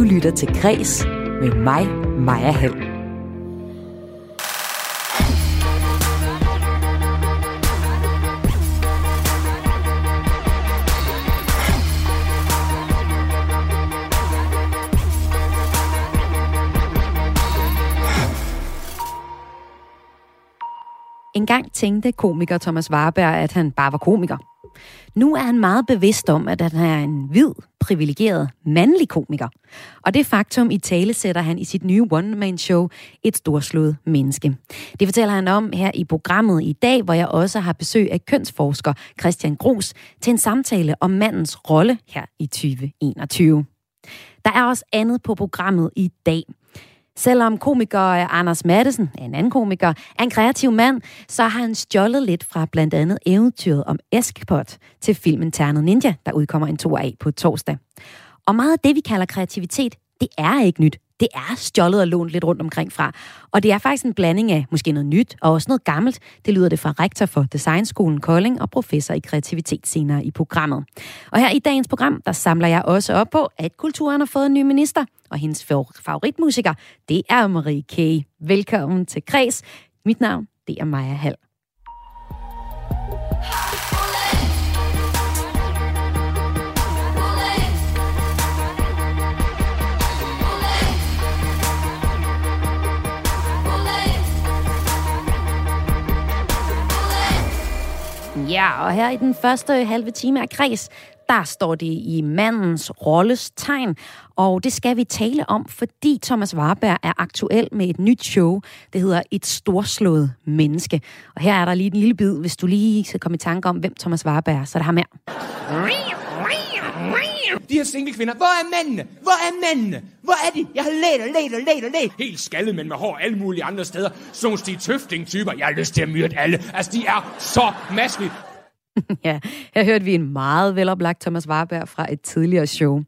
Du lytter til Græs med mig, Maja Hall. En gang tænkte komiker Thomas Warberg, at han bare var komiker. Nu er han meget bevidst om, at han er en hvid, privilegeret, mandlig komiker. Og det faktum i tale sætter han i sit nye one-man-show Et storslået menneske. Det fortæller han om her i programmet i dag, hvor jeg også har besøg af kønsforsker Christian Gros til en samtale om mandens rolle her i 2021. Der er også andet på programmet i dag. Selvom komiker øh, Anders Madsen, en anden komiker, er en kreativ mand, så har han stjålet lidt fra blandt andet eventyret om Eskpot til filmen Ternet Ninja, der udkommer en to af på torsdag. Og meget af det, vi kalder kreativitet, det er ikke nyt det er stjålet og lånt lidt rundt omkring fra. Og det er faktisk en blanding af måske noget nyt og også noget gammelt. Det lyder det fra rektor for Designskolen Kolding og professor i kreativitet senere i programmet. Og her i dagens program, der samler jeg også op på, at kulturen har fået en ny minister. Og hendes favoritmusiker, det er Marie K. Velkommen til Kreds. Mit navn, det er Maja Hall. Ja, og her i den første halve time af Kreds, der står det i mandens rolles tegn, og det skal vi tale om, fordi Thomas Warberg er aktuel med et nyt show. Det hedder Et storslået menneske. Og her er der lige en lille bid, hvis du lige skal komme i tanke om, hvem Thomas Warberg er, så det har her. De her single kvinder, hvor er mændene? Hvor er mændene? Hvor er de? Jeg har let og let og let og let. Helt skaldet, men med hår alle mulige andre steder. Sådan Stig Tøfting-typer. Jeg har lyst til at myrde alle. Altså, de er så maskelige. ja, her hørte vi en meget veloplagt Thomas Warberg fra et tidligere show.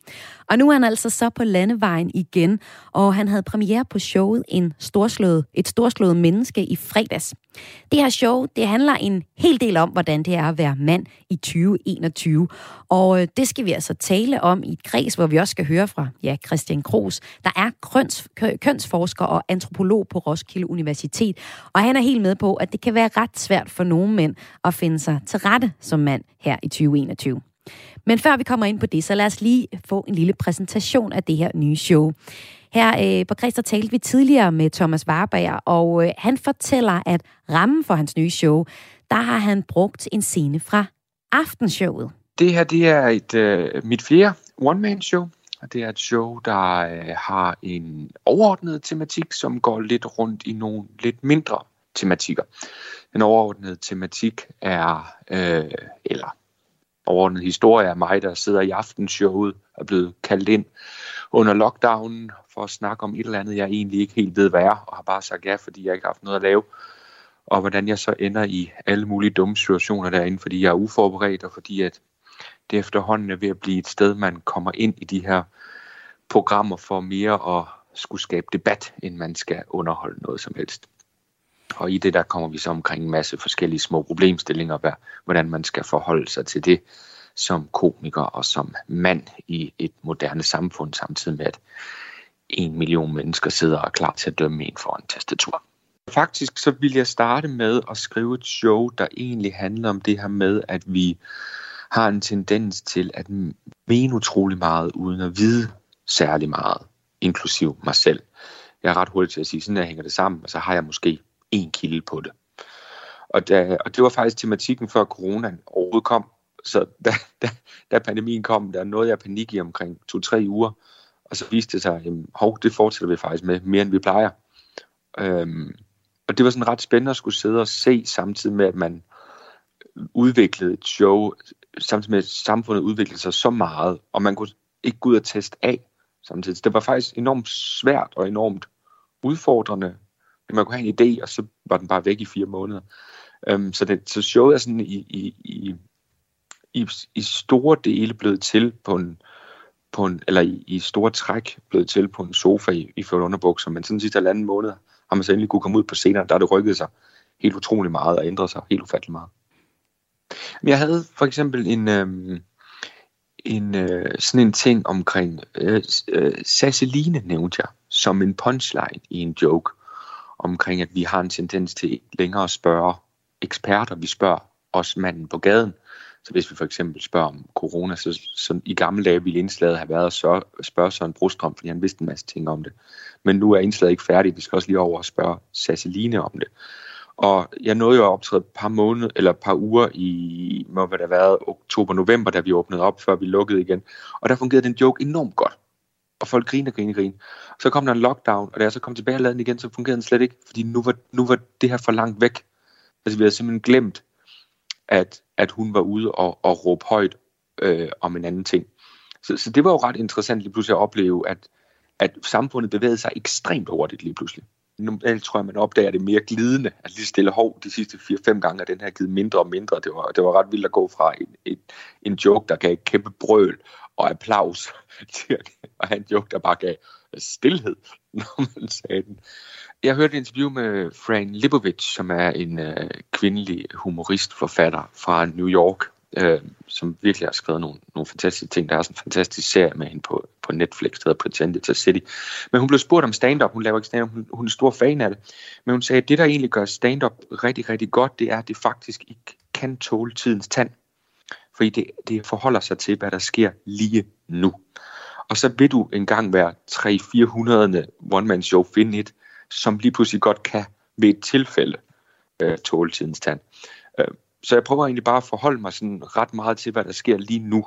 Og nu er han altså så på landevejen igen, og han havde premiere på showet en storslået, Et storslået menneske i fredags. Det her show, det handler en hel del om, hvordan det er at være mand i 2021. Og øh, det skal vi altså tale om i et kreds, hvor vi også skal høre fra ja, Christian Kros, der er køns, kønsforsker og antropolog på Roskilde Universitet. Og han er helt med på, at det kan være ret svært for nogle mænd at finde sig til rette som mand her i 2021. Men før vi kommer ind på det, så lad os lige få en lille præsentation af det her nye show. Her øh, på Christa talte vi tidligere med Thomas Warberg, og øh, han fortæller, at rammen for hans nye show, der har han brugt en scene fra aftenshowet. Det her det er et øh, mit fjerde one-man-show. Det er et show, der øh, har en overordnet tematik, som går lidt rundt i nogle lidt mindre tematikker. Den overordnede tematik er, øh, eller overordnet historie af mig, der sidder i aftenshowet og er blevet kaldt ind under lockdownen for at snakke om et eller andet, jeg egentlig ikke helt ved, hvad er, og har bare sagt ja, fordi jeg ikke har haft noget at lave. Og hvordan jeg så ender i alle mulige dumme situationer derinde, fordi jeg er uforberedt, og fordi at det efterhånden er ved at blive et sted, man kommer ind i de her programmer for mere at skulle skabe debat, end man skal underholde noget som helst. Og i det der kommer vi så omkring en masse forskellige små problemstillinger, hvordan man skal forholde sig til det som komiker og som mand i et moderne samfund, samtidig med at en million mennesker sidder og er klar til at dømme en for en tastatur. Faktisk så vil jeg starte med at skrive et show, der egentlig handler om det her med, at vi har en tendens til at mene utrolig meget, uden at vide særlig meget, inklusiv mig selv. Jeg er ret hurtig til at sige, sådan her hænger det sammen, og så har jeg måske en kilde på det. Og, da, og det var faktisk tematikken før coronaen overhovedet kom. Så da, da, da pandemien kom, der nåede jeg panik i omkring to-tre uger. Og så viste det sig, at hov, det fortsætter vi faktisk med, mere end vi plejer. Øhm, og det var sådan ret spændende at skulle sidde og se, samtidig med, at man udviklede et show, samtidig med, at samfundet udviklede sig så meget, og man kunne ikke gå ud og teste af samtidig. Så Det var faktisk enormt svært og enormt udfordrende man kunne have en idé, og så var den bare væk i fire måneder. Øhm, så, det, så showet er sådan i, i, i, i, i store dele blevet til på en, på en eller i, i store træk blevet til på en sofa i, i ført underbukser, men sådan sidste halvanden måned har man så endelig kunne komme ud på scenen, der har det rykket sig helt utrolig meget og ændret sig helt ufattelig meget. Men jeg havde for eksempel en, øhm, en, øh, sådan en ting omkring, øh, øh, Sasseline nævnte jeg, som en punchline i en joke, omkring at vi har en tendens til ikke længere at spørge eksperter, vi spørger os manden på gaden. Så hvis vi for eksempel spørger om corona, så, så i gamle dage ville indslaget have været at spørge Søren Brostrøm, fordi han vidste en masse ting om det. Men nu er indslaget ikke færdigt, vi skal også lige over og spørge Sasseline om det. Og jeg nåede jo at optræde et par måneder, eller et par uger i, må hvad der været, oktober-november, da vi åbnede op, før vi lukkede igen. Og der fungerede den joke enormt godt. Og folk griner, griner, griner. Så kom der en lockdown, og da jeg så kom tilbage og lavede den igen, så fungerede den slet ikke, fordi nu var, nu var det her for langt væk. Altså vi havde simpelthen glemt, at, at hun var ude og, og råbe højt øh, om en anden ting. Så, så det var jo ret interessant lige pludselig at opleve, at, at samfundet bevægede sig ekstremt hurtigt lige pludselig normalt tror jeg, man opdager det mere glidende. at lige stille hov, de sidste 4-5 gange at den her givet mindre og mindre. Det var, det var ret vildt at gå fra en, en, en joke, der gav kæmpe brøl og applaus, til at var en joke, der bare gav øh, stillhed, når man sagde den. Jeg hørte et interview med Fran Lipovic, som er en øh, kvindelig humoristforfatter fra New York, øh, som virkelig har skrevet nogle, nogle fantastiske ting. Der er sådan en fantastisk serie med hende på, på Netflix, der hedder Pretend It's a City. Men hun blev spurgt om stand-up. Hun laver ikke stand-up. Hun, hun er stor fan af det. Men hun sagde, at det, der egentlig gør stand-up rigtig, rigtig godt, det er, at det faktisk ikke kan tåle tidens tand. Fordi det, det forholder sig til, hvad der sker lige nu. Og så vil du engang være 300-400 one-man-show finde et, som lige pludselig godt kan ved et tilfælde øh, tåle tidens tand. Øh, så jeg prøver egentlig bare at forholde mig sådan ret meget til, hvad der sker lige nu,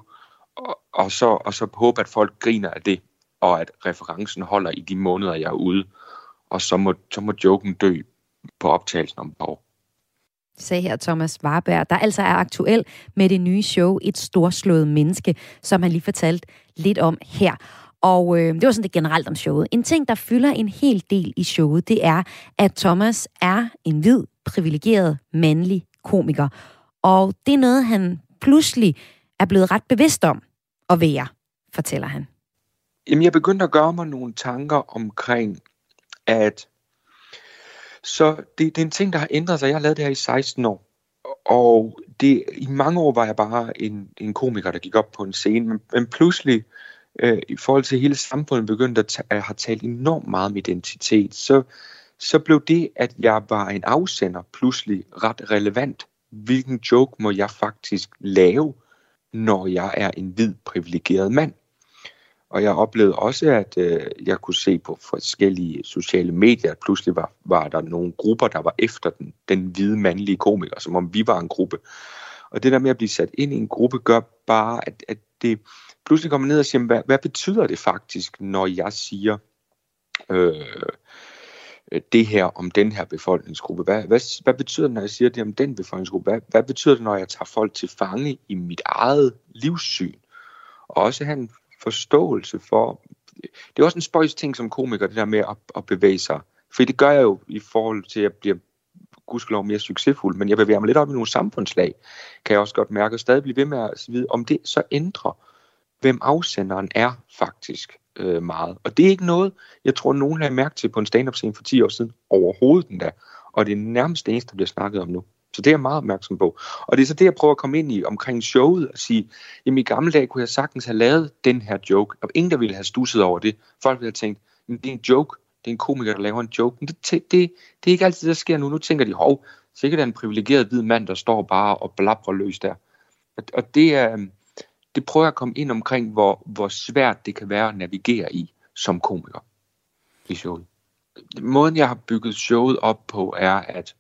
og, og, så, og så håbe, at folk griner af det, og at referencen holder i de måneder, jeg er ude, og så må, så må joken dø på optagelsen om et år. Sagde her Thomas Warberg, der altså er aktuel med det nye show Et storslået menneske, som han lige fortalte lidt om her. Og øh, det var sådan det generelt om showet. En ting, der fylder en hel del i showet, det er, at Thomas er en hvid, privilegeret, mandlig komiker. Og det er noget, han pludselig er blevet ret bevidst om at være, fortæller han. Jamen, jeg begyndte at gøre mig nogle tanker omkring, at så det, det er en ting, der har ændret sig. Jeg har lavet det her i 16 år. Og det, i mange år var jeg bare en, en komiker, der gik op på en scene. Men, men pludselig, øh, i forhold til hele samfundet, begyndte at, at have talt enormt meget om identitet. Så, så blev det, at jeg var en afsender, pludselig ret relevant. Hvilken joke må jeg faktisk lave, når jeg er en hvid, privilegeret mand? Og jeg oplevede også, at øh, jeg kunne se på forskellige sociale medier, at pludselig var, var der nogle grupper, der var efter den, den hvide mandlige komiker, som om vi var en gruppe. Og det der med at blive sat ind i en gruppe, gør bare, at, at det pludselig kommer ned og siger, hvad, hvad betyder det faktisk, når jeg siger, øh, det her om den her befolkningsgruppe? Hvad, hvad, hvad betyder det, når jeg siger det om den befolkningsgruppe? Hvad, hvad betyder det, når jeg tager folk til fange i mit eget livssyn? Og også have en forståelse for... Det er også en spøjs ting som komiker, det der med at, at bevæge sig. For det gør jeg jo i forhold til, at jeg bliver gudskelov mere succesfuld, men jeg bevæger mig lidt op i nogle samfundslag, kan jeg også godt mærke, og stadig blive ved med at vide, om det så ændrer, hvem afsenderen er faktisk øh, meget. Og det er ikke noget, jeg tror, nogen har mærket til på en stand-up scene for 10 år siden overhovedet endda. Og det er nærmest det eneste, der bliver snakket om nu. Så det er jeg meget opmærksom på. Og det er så det, jeg prøver at komme ind i omkring showet og sige, jamen i gamle dage kunne jeg sagtens have lavet den her joke, og ingen der ville have stusset over det. Folk ville have tænkt, men det er en joke, det er en komiker, der laver en joke. Men det, det, det er ikke altid, der sker nu. Nu tænker de, hov, sikkert er en privilegeret hvid mand, der står bare og blabrer løs der. Og, og det er, øhm, det prøver jeg at komme ind omkring, hvor, hvor svært det kan være at navigere i som komiker i showet. Måden, jeg har bygget showet op på, er, at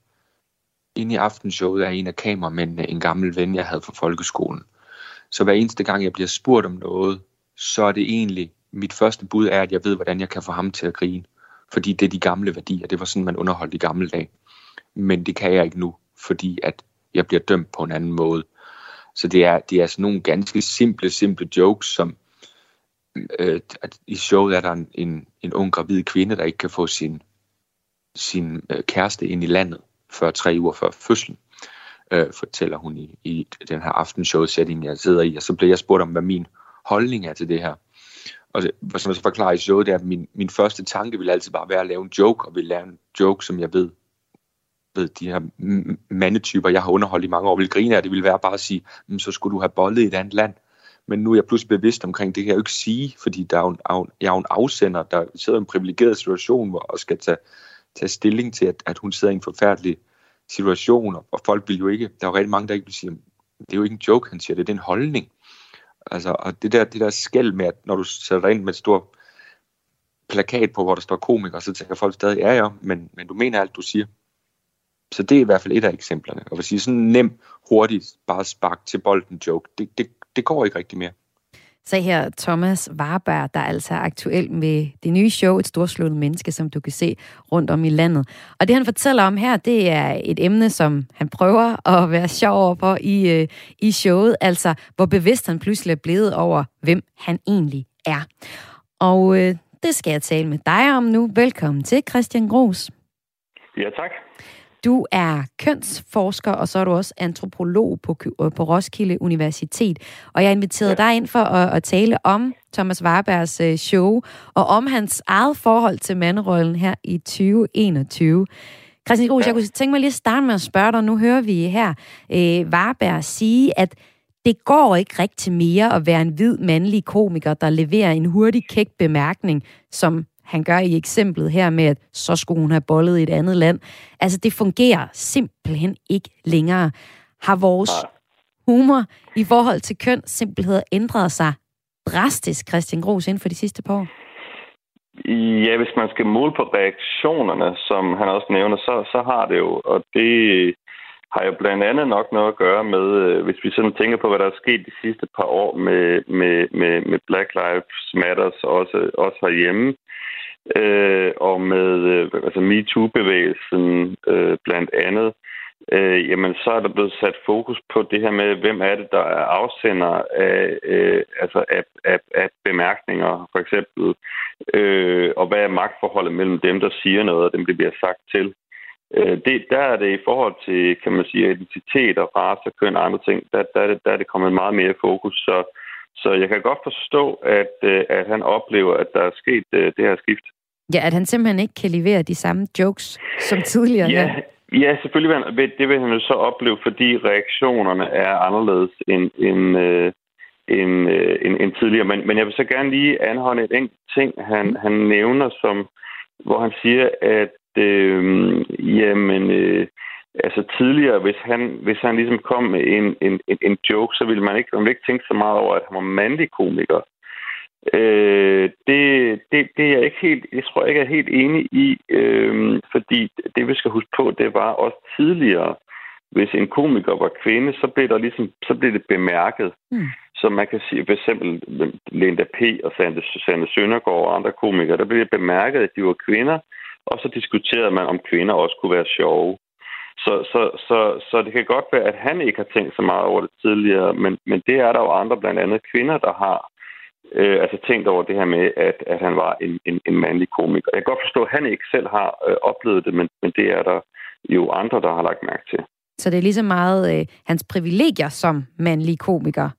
inde i aftenshowet er en af kameramændene en gammel ven, jeg havde fra folkeskolen. Så hver eneste gang, jeg bliver spurgt om noget, så er det egentlig, mit første bud er, at jeg ved, hvordan jeg kan få ham til at grine. Fordi det er de gamle værdier. Det var sådan, man underholdt i gamle dage. Men det kan jeg ikke nu, fordi at jeg bliver dømt på en anden måde. Så det er, det er sådan nogle ganske simple, simple jokes, som øh, at i showet er der en, en, en ung gravid kvinde, der ikke kan få sin, sin øh, kæreste ind i landet før tre uger før fødslen, øh, fortæller hun i, i den her aftenshow-setting, jeg sidder i. Og så bliver jeg spurgt om, hvad min holdning er til det her. Og det, som jeg så forklarer i showet, det er, at min, min første tanke vil altid bare være at lave en joke, og vil lave en joke, som jeg ved ved de her mandetyper, jeg har underholdt i mange år, vil grine af, det vil være bare at sige, mm, så skulle du have boldet i et andet land. men nu er jeg pludselig bevidst omkring, det kan jeg jo ikke sige, fordi der er jo en, jeg er jo en afsender, der sidder i en privilegeret situation, og skal tage, tage stilling til, at, at hun sidder i en forfærdelig situation, og folk vil jo ikke, der er jo rigtig mange, der ikke vil sige, det er jo ikke en joke, han siger, det er en holdning. Altså, og det der, det der skæld med, at når du sætter dig ind med et stort plakat på, hvor der står komiker, så tænker folk stadig, ja ja, men, men du mener alt, du siger. Så det er i hvert fald et af eksemplerne. Og hvis sige sådan nem, hurtigt, bare spark til bolden joke, det, det, det går ikke rigtig mere. Så her Thomas Warberg, der altså er altså aktuel med det nye show, Et storslået menneske, som du kan se rundt om i landet. Og det han fortæller om her, det er et emne, som han prøver at være sjov over på i, øh, i showet. Altså, hvor bevidst han pludselig er blevet over, hvem han egentlig er. Og øh, det skal jeg tale med dig om nu. Velkommen til, Christian Gros. Ja, tak. Du er kønsforsker, og så er du også antropolog på, på Roskilde Universitet. Og jeg inviterede ja. dig ind for at, at tale om Thomas Warbergs øh, show, og om hans eget forhold til manderollen her i 2021. Christian Gros, ja. jeg kunne tænke mig lige at starte med at spørge dig. Nu hører vi her øh, Warberg sige, at det går ikke rigtig mere at være en hvid mandlig komiker, der leverer en hurtig kæk bemærkning, som han gør i eksemplet her med, at så skulle hun have bollet i et andet land. Altså, det fungerer simpelthen ikke længere. Har vores humor i forhold til køn simpelthen ændret sig drastisk, Christian Gros, inden for de sidste par år? Ja, hvis man skal måle på reaktionerne, som han også nævner, så, så har det jo, og det har jo blandt andet nok noget at gøre med, øh, hvis vi sådan tænker på, hvad der er sket de sidste par år med, med, med, med Black Lives Matters, også, også herhjemme, øh, øh, og med øh, altså MeToo-bevægelsen øh, blandt andet, øh, jamen så er der blevet sat fokus på det her med, hvem er det, der er afsender af, øh, altså af, af, af bemærkninger, for eksempel, øh, og hvad er magtforholdet mellem dem, der siger noget, og dem, det bliver sagt til. Øh, det, der er det i forhold til, kan man sige, identitet og race, køn og andre ting, der, der, er det, der er det kommet meget mere fokus. Så, så jeg kan godt forstå, at, øh, at han oplever, at der er sket øh, det her skift. Ja, at han simpelthen ikke kan levere de samme jokes som tidligere. Ja, ja selvfølgelig vil han, det vil han jo så opleve, fordi reaktionerne er anderledes end, end, øh, end, øh, end, end tidligere. Men, men jeg vil så gerne lige anholde et enkelt ting, han, mm. han nævner, som, hvor han siger, at øh, jamen, øh, altså tidligere, hvis han, hvis han ligesom kom med en, en, en, en joke, så ville man ikke, man ville ikke tænke så meget over, at han var mandlig komiker. Øh, det, det, det er jeg ikke helt, jeg tror jeg ikke er helt enig i, øh, fordi det vi skal huske på, det var også tidligere, hvis en komiker var kvinde, så blev, der ligesom, så blev det bemærket. Mm. Så man kan sige, for eksempel Linda P. og Sande, Sande Søndergaard og andre komikere, der blev det bemærket, at de var kvinder, og så diskuterede man, om kvinder også kunne være sjove. Så, så, så, så det kan godt være, at han ikke har tænkt så meget over det tidligere, men, men det er der jo andre, blandt andet kvinder, der har øh, altså tænkt over det her med, at, at han var en, en, en mandlig komiker. Jeg kan godt forstå, at han ikke selv har øh, oplevet det, men, men det er der jo andre, der har lagt mærke til. Så det er lige så meget øh, hans privilegier som mandlig komiker,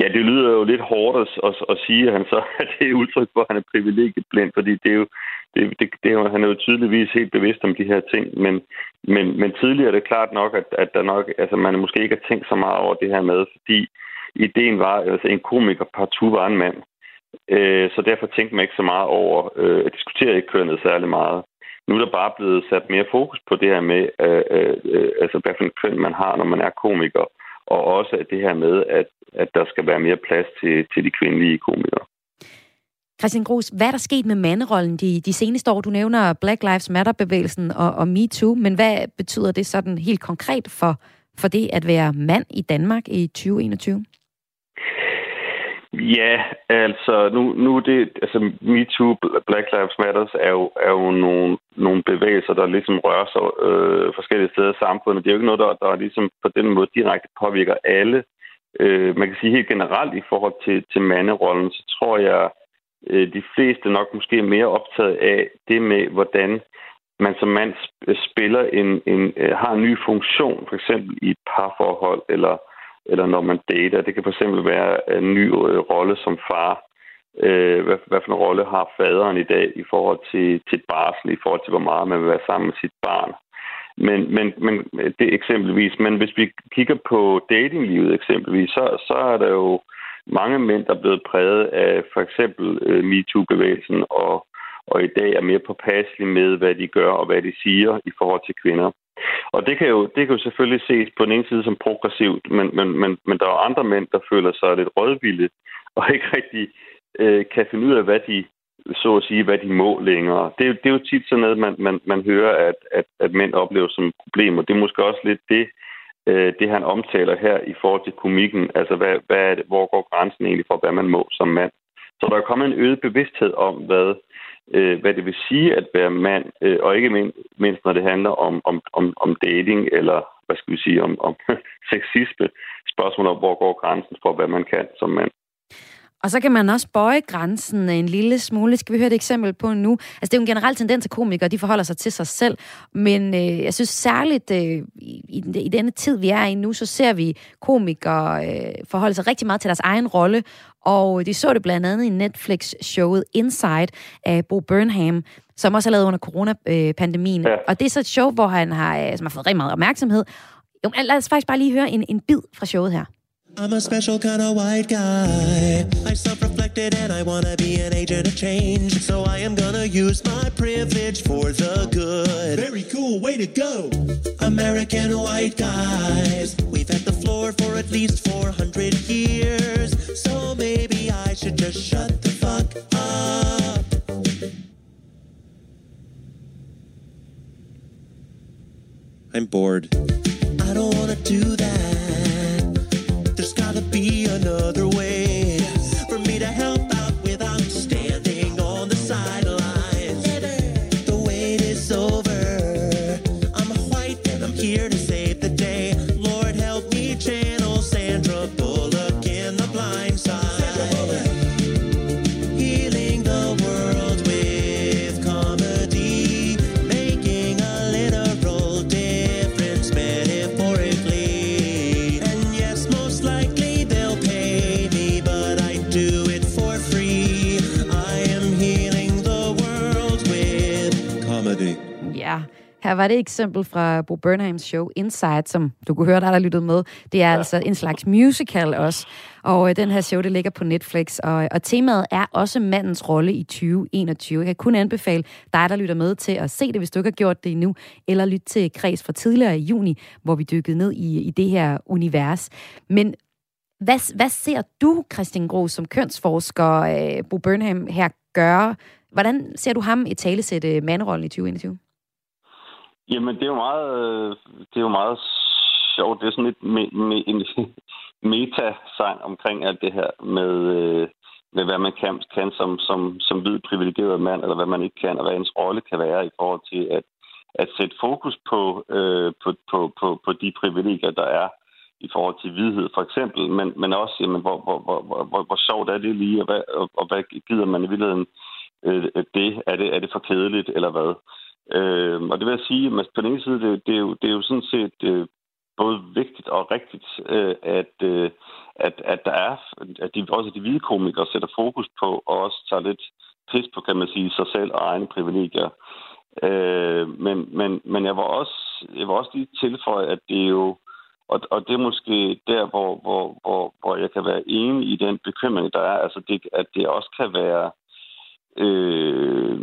Ja, det lyder jo lidt hårdt at, at, at sige, at han så at det er udtryk for, at han er privilegieblind, fordi det er jo, det, det, det er han er jo tydeligvis helt bevidst om de her ting, men, men, men tidligere er det klart nok, at, at der nok, altså man måske ikke har tænkt så meget over det her med, fordi ideen var, altså en komiker partout var en mand. Øh, så derfor tænkte man ikke så meget over øh, at diskutere ikke kønnet særlig meget. Nu er der bare blevet sat mere fokus på det her med, øh, øh, altså hvad for en køn man har, når man er komiker og også det her med, at, at der skal være mere plads til, til de kvindelige komikere. Christian Gros, hvad er der sket med manderollen de, de seneste år? Du nævner Black Lives Matter-bevægelsen og, og MeToo, men hvad betyder det sådan helt konkret for, for det at være mand i Danmark i 2021? Ja, altså nu, nu det, altså MeToo, Black Lives Matters er jo, er jo nogle, nogle bevægelser, der ligesom rører sig øh, forskellige steder i samfundet. Det er jo ikke noget, der, der ligesom på den måde direkte påvirker alle. Øh, man kan sige helt generelt i forhold til, til manderollen, så tror jeg, øh, de fleste nok måske er mere optaget af det med, hvordan man som mand spiller en, en, øh, har en ny funktion, for eksempel i et parforhold, eller eller når man dater. Det kan fx være en ny øh, rolle som far. Øh, hvad, hvad for en rolle har faderen i dag i forhold til, til barsel, i forhold til hvor meget man vil være sammen med sit barn. Men, men, men det eksempelvis, men hvis vi kigger på datinglivet eksempelvis, så, så er der jo mange mænd, der er blevet præget af for eksempel øh, MeToo-bevægelsen, og, og i dag er mere påpasselige med, hvad de gør og hvad de siger i forhold til kvinder. Og det kan, jo, det kan jo selvfølgelig ses på den ene side som progressivt, men, men, men, men der er andre mænd, der føler sig lidt rådvilde og ikke rigtig øh, kan finde ud af, hvad de så at sige, hvad de må længere. Det, det er jo tit sådan noget, man, man, man hører, at, at, at mænd oplever som problemer. problem, det er måske også lidt det, øh, det han omtaler her i forhold til komikken. Altså, hvad, hvad er det, hvor går grænsen egentlig for, hvad man må som mand? Så der er kommet en øget bevidsthed om, hvad, øh, hvad det vil sige at være mand, øh, og ikke mindst, når det handler om, om, om, om dating, eller hvad skal vi sige, om, om sexisme. Spørgsmål om, hvor går grænsen for, hvad man kan som mand. Og så kan man også bøje grænsen en lille smule. Skal vi høre et eksempel på nu? Altså, det er jo en generel tendens at komikere, de forholder sig til sig selv. Men øh, jeg synes særligt, øh, i, i denne tid, vi er i nu, så ser vi komikere øh, forholde sig rigtig meget til deres egen rolle. Og de så det blandt andet i Netflix-showet Inside af Bo Burnham, som også er lavet under coronapandemien. Ja. Og det er så et show, hvor han har, øh, som har fået rigtig meget opmærksomhed. Jo, lad os faktisk bare lige høre en, en bid fra showet her. I'm a special kind of white guy. I self-reflected and I wanna be an agent of change. So I am gonna use my privilege for the good. Very cool, way to go. American white guys. We've had the floor for at least 400 years. So maybe I should just shut the fuck up. I'm bored. I don't wanna do that be another her var det et eksempel fra Bo Burnhams show Inside, som du kunne høre, der der lyttet med. Det er ja. altså en slags musical også. Og øh, den her show, det ligger på Netflix. Og, og temaet er også mandens rolle i 2021. Jeg kan kun anbefale dig, der lytter med til at se det, hvis du ikke har gjort det endnu. Eller lytte til Kreds fra tidligere i juni, hvor vi dykkede ned i, i det her univers. Men hvad, hvad ser du, Christian Gro, som kønsforsker, øh, Bo Burnham, her gøre? Hvordan ser du ham i talesætte manderollen i 2021? Jamen, det er jo meget, det er jo meget sjovt. Det er sådan lidt me, me, en meta-sang omkring alt det her med, øh, med hvad man kan, kan som, som, som hvid privilegeret mand, eller hvad man ikke kan, og hvad ens rolle kan være i forhold til at, at sætte fokus på, øh, på, på, på, på de privilegier, der er i forhold til hvidhed, for eksempel, men, men også, jamen, hvor, hvor, hvor, hvor, hvor, hvor sjovt er det lige, og hvad, og, og hvad gider man i virkeligheden øh, det? Er, det? er det for kedeligt, eller hvad? Øh, og det vil jeg sige, at på den ene side, det, det, er, jo, det er jo sådan set øh, både vigtigt og rigtigt, øh, at, øh, at, at der er, at de, også de hvide komikere sætter fokus på, og også tager lidt pris på, kan man sige, sig selv og egne privilegier. Øh, men, men, men jeg var også, jeg var også lige tilføje, at det er jo, og, og det er måske der, hvor, hvor, hvor, hvor jeg kan være enig i den bekymring, der er, altså det, at det også kan være, øh,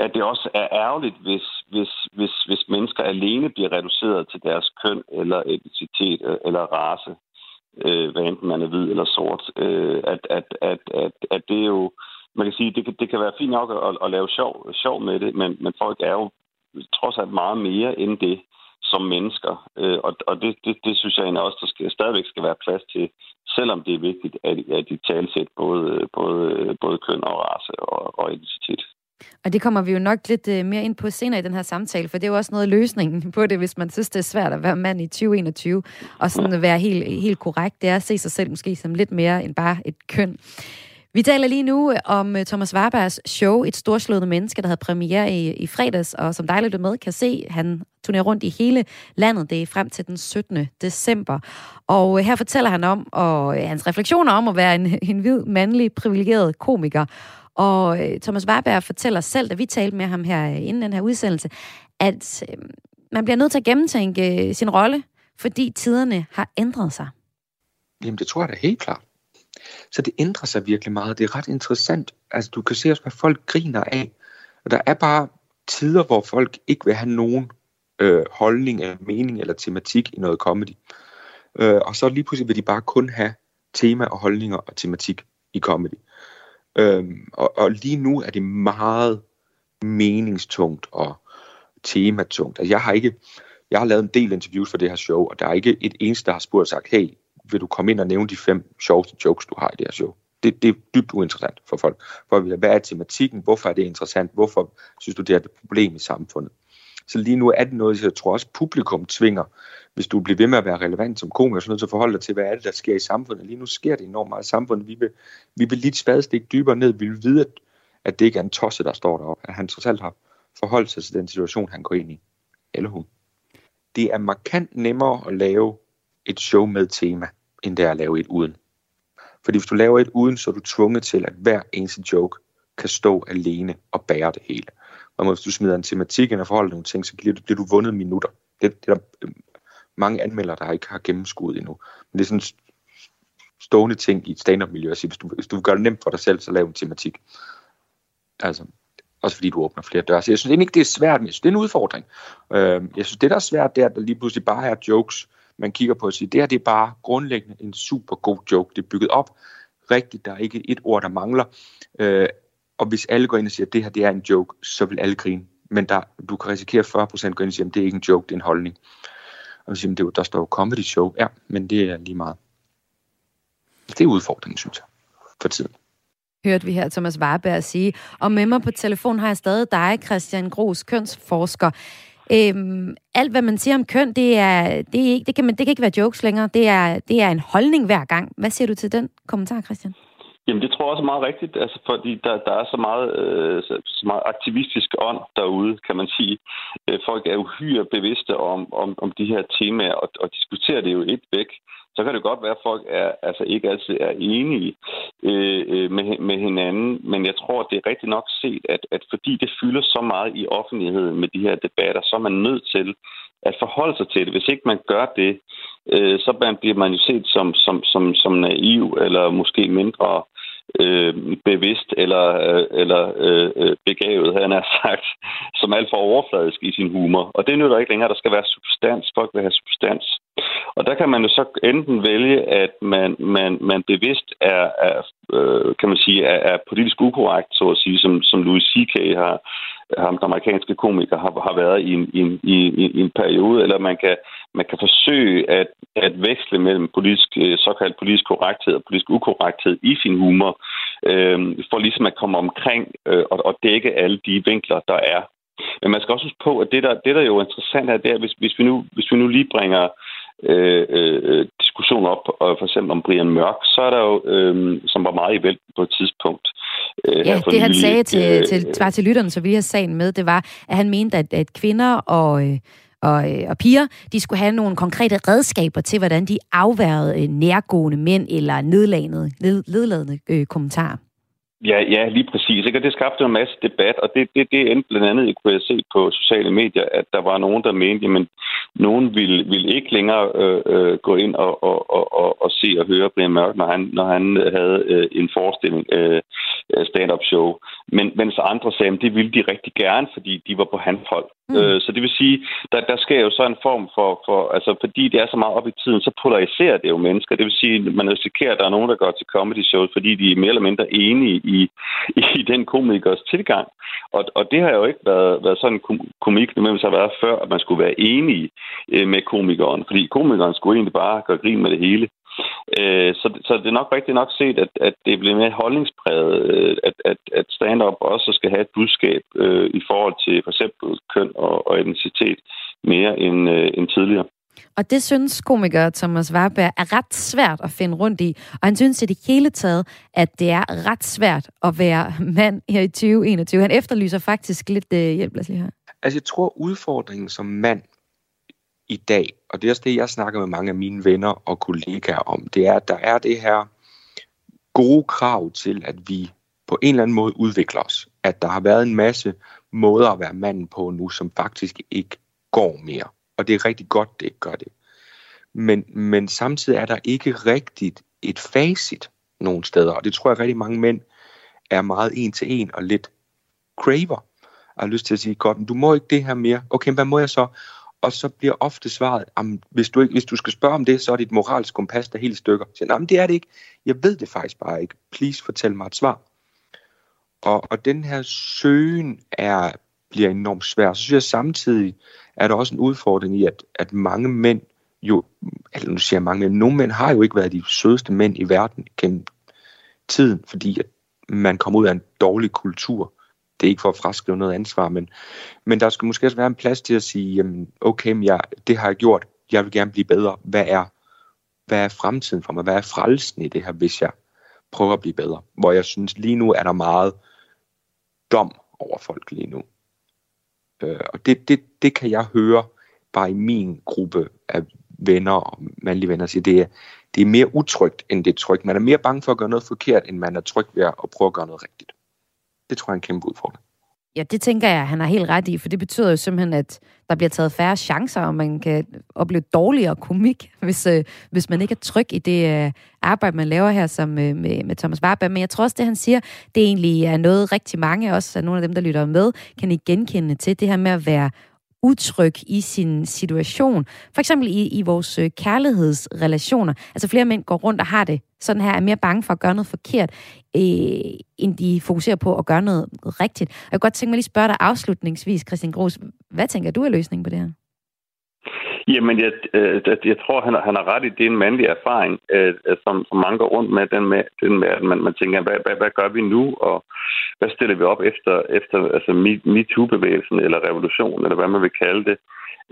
at det også er ærgerligt, hvis, hvis, hvis, hvis mennesker alene bliver reduceret til deres køn eller etnicitet øh, eller race, øh, hvad enten man er hvid eller sort. Øh, at, at, at, at, at det er jo, man kan sige, det kan, det kan være fint nok at, at lave sjov, sjov med det, men, men folk er jo trods alt meget mere end det som mennesker. Øh, og og det, det, det synes jeg egentlig også, der skal, stadigvæk skal være plads til, selvom det er vigtigt, at, at de talsæt både, både, både køn og race og, og identitet. Og det kommer vi jo nok lidt uh, mere ind på senere i den her samtale, for det er jo også noget af løsningen på det, hvis man synes, det er svært at være mand i 2021, og sådan være helt, helt korrekt. Det er at se sig selv måske som lidt mere end bare et køn. Vi taler lige nu øh, om øh, Thomas Warbergs show, Et storslået menneske, der havde premiere i, i fredags, og som dejligt med kan se, han turnerer rundt i hele landet. Det er frem til den 17. december. Og øh, her fortæller han om, og hans refleksioner om at være en, en hvid, mandlig, privilegeret komiker. Og Thomas Warberg fortæller selv, da vi talte med ham her inden den her udsendelse, at man bliver nødt til at gennemtænke sin rolle, fordi tiderne har ændret sig. Jamen, det tror jeg da helt klart. Så det ændrer sig virkelig meget. Det er ret interessant. Altså, du kan se også, hvad folk griner af. Og der er bare tider, hvor folk ikke vil have nogen øh, holdning eller mening eller tematik i noget comedy. Øh, og så lige pludselig vil de bare kun have tema og holdninger og tematik i comedy. Øh, og, og lige nu er det meget meningstungt og tematungt. Altså, jeg har ikke, jeg har lavet en del interviews for det her show, og der er ikke et eneste, der har spurgt sagt, hey, vil du komme ind og nævne de fem sjoveste jokes, du har i det her show? Det, det er dybt uinteressant for folk. For hvad er tematikken? Hvorfor er det interessant? Hvorfor synes du, det er et problem i samfundet? Så lige nu er det noget, jeg tror også, publikum tvinger. Hvis du bliver ved med at være relevant som komiker, så er du nødt til at forholde dig til, hvad er det, der sker i samfundet. Lige nu sker det enormt meget i samfundet. Vi vil, vi vil lige et spadestik dybere ned. Vi vil vide, at, at det ikke er en tosse, der står deroppe. At han trods alt har forholdt sig til den situation, han går ind i. Eller hun. Det er markant nemmere at lave et show med tema, end det er at lave et uden. Fordi hvis du laver et uden, så er du tvunget til, at hver eneste joke kan stå alene og bære det hele. Og hvis du smider en tematik ind og forholder nogle ting, så bliver du, bliver du vundet minutter. Det, det er der øhm, mange anmeldere, der ikke har gennemskuet endnu. Men det er sådan stående ting i et stand-up-miljø at sige, hvis du, hvis du gør det nemt for dig selv, så lav en tematik. Altså, også fordi du åbner flere døre. Så jeg synes ikke, det er svært, men jeg synes, det er en udfordring. Øh, jeg synes, det der er svært, det er, at der lige pludselig bare er jokes, man kigger på og siger, det her det er bare grundlæggende en super god joke. Det er bygget op rigtigt, der er ikke et ord, der mangler. Øh, og hvis alle går ind og siger, at det her det er en joke, så vil alle grine. Men der, du kan risikere, at 40% går ind og siger, at det er ikke en joke, det er en holdning. Og siger, det, der står jo comedy show. Ja, men det er lige meget. Det er udfordringen, synes jeg, for tiden hørte vi her Thomas Warberg sige. Og med mig på telefon har jeg stadig dig, Christian Gros, kønsforsker. Øhm, alt, hvad man siger om køn, det, er, det, er ikke, det, kan man, det kan ikke være jokes længere. Det er, det er en holdning hver gang. Hvad siger du til den kommentar, Christian? Jamen, det tror jeg også er meget rigtigt, altså, fordi der, der er så meget, øh, så meget aktivistisk ånd derude, kan man sige. Øh, folk er uhyre bevidste om, om, om de her temaer, og, og diskuterer det jo et væk. Så kan det godt være, at folk er, altså ikke altid er enige øh, øh, med, med hinanden, men jeg tror, det er rigtigt nok set, at, at fordi det fylder så meget i offentligheden med de her debatter, så er man nødt til at forholde sig til det. Hvis ikke man gør det, øh, så bliver man jo set som, som, som, som naiv eller måske mindre øh, bevidst eller, øh, eller øh, øh begavet, han har sagt, som alt for overfladisk i sin humor. Og det nytter ikke længere. Der skal være substans. Folk vil have substans. Og der kan man jo så enten vælge, at man, man, man bevidst er, er øh, kan man sige, er, er politisk ukorrekt, så at sige, som, som Louis C.K. har, ham, den amerikanske komiker, har, har været i en, i, en, i, i en periode, eller man kan, man kan forsøge at, at veksle mellem politisk, øh, såkaldt politisk korrekthed og politisk ukorrekthed i sin humor, øh, for ligesom at komme omkring øh, og, og dække alle de vinkler, der er. Men man skal også huske på, at det der, det der jo er interessant er, det er, hvis, hvis, vi nu, hvis vi nu lige bringer øh, øh, diskussion op, og for eksempel om Brian Mørk, så er der jo, øh, som var meget i væld på et tidspunkt. Øh, ja, det han sagde til, øh, til, til, til lytterne, så vi har sagen med, det var, at han mente, at, at kvinder og... Øh, og, øh, og piger, de skulle have nogle konkrete redskaber til, hvordan de afværede øh, nærgående mænd eller nedladende, ned, nedladende øh, kommentarer. Ja, ja, lige præcis. Ikke? Og det skabte en masse debat, og det, det, det endte blandt andet, kunne jeg se på sociale medier, at der var nogen, der mente, at nogen ville, ville ikke længere øh, øh, gå ind og, og, og, og, og se og høre Brian Mørk, når han, når han øh, havde øh, en forestilling, øh, øh, stand-up show. Men mens andre sagde, at det ville de rigtig gerne, fordi de var på hans hold. Mm. Øh, så det vil sige, der, der sker jo så en form for, for, altså fordi det er så meget op i tiden, så polariserer det jo mennesker. Det vil sige, man risikerer, at der er nogen, der går til comedy shows, fordi de er mere eller mindre enige i, i den komikers tilgang. Og, og det har jo ikke været, været sådan en komik, det har været før, at man skulle være enige øh, med komikeren. Fordi komikeren skulle egentlig bare gøre grin med det hele. Øh, så, så det er nok rigtigt nok set, at, at det bliver mere holdningspræget, øh, at, at, at stand-up også skal have et budskab øh, i forhold til for eksempel køn og, og identitet mere end, øh, end tidligere. Og det synes komiker Thomas Warberg er ret svært at finde rundt i. Og han synes i det hele taget, at det er ret svært at være mand her i 2021. Han efterlyser faktisk lidt øh, hjælp, lad os lige her. Altså jeg tror udfordringen som mand i dag, og det er også det, jeg snakker med mange af mine venner og kollegaer om, det er, at der er det her gode krav til, at vi på en eller anden måde udvikler os. At der har været en masse måder at være manden på nu, som faktisk ikke går mere. Og det er rigtig godt, det ikke gør det. Men, men samtidig er der ikke rigtigt et facit nogle steder. Og det tror jeg rigtig mange mænd er meget en til en og lidt craver. Jeg har lyst til at sige, godt, du må ikke det her mere. Okay, hvad må jeg så? Og så bliver ofte svaret, hvis du, ikke, hvis du skal spørge om det, så er dit moralsk kompas der helt stykker. Så, nej, men det er det ikke. Jeg ved det faktisk bare ikke. Please, fortæl mig et svar. Og, og den her søgen er, bliver enormt svær. Så synes jeg samtidig, er der også en udfordring i, at, at mange mænd jo, eller nu siger jeg mange mænd, nogle mænd har jo ikke været de sødeste mænd i verden gennem tiden, fordi at man kommer ud af en dårlig kultur. Det er ikke for at fraskrive noget ansvar, men, men der skal måske også være en plads til at sige, jamen, okay, men jeg, det har jeg gjort, jeg vil gerne blive bedre. Hvad er, hvad er fremtiden for mig? Hvad er frelsen i det her, hvis jeg prøver at blive bedre? Hvor jeg synes, lige nu er der meget dom over folk lige nu. Øh, og det, det, det kan jeg høre bare i min gruppe af venner og mandlige venner siger, det er, det er mere utrygt, end det er trygt. Man er mere bange for at gøre noget forkert, end man er tryg ved at prøve at gøre noget rigtigt. Det tror jeg er en kæmpe udfordring. Ja, det tænker jeg, han har helt ret i, for det betyder jo simpelthen, at der bliver taget færre chancer, og man kan opleve dårligere komik, hvis, øh, hvis man ikke er tryg i det øh, arbejde, man laver her som, øh, med, med Thomas Warberg. Men jeg tror også, det han siger, det egentlig er noget rigtig mange, også af nogle af dem, der lytter med, kan I genkende til, det her med at være utryg i sin situation. For eksempel i, i vores øh, kærlighedsrelationer. Altså flere mænd går rundt og har det sådan her, er mere bange for at gøre noget forkert, øh, end de fokuserer på at gøre noget rigtigt. Og jeg kunne godt tænke mig lige at spørge dig afslutningsvis, Christian Gros, hvad tænker du er løsningen på det her? Jamen, jeg, øh, jeg tror, han, han har ret i, det er en mandlig erfaring, øh, øh, som, som mange går rundt med, den med, den med at man, man tænker, hvad, hvad, hvad gør vi nu, og hvad stiller vi op efter, efter altså MeToo-bevægelsen, eller revolution, eller hvad man vil kalde det.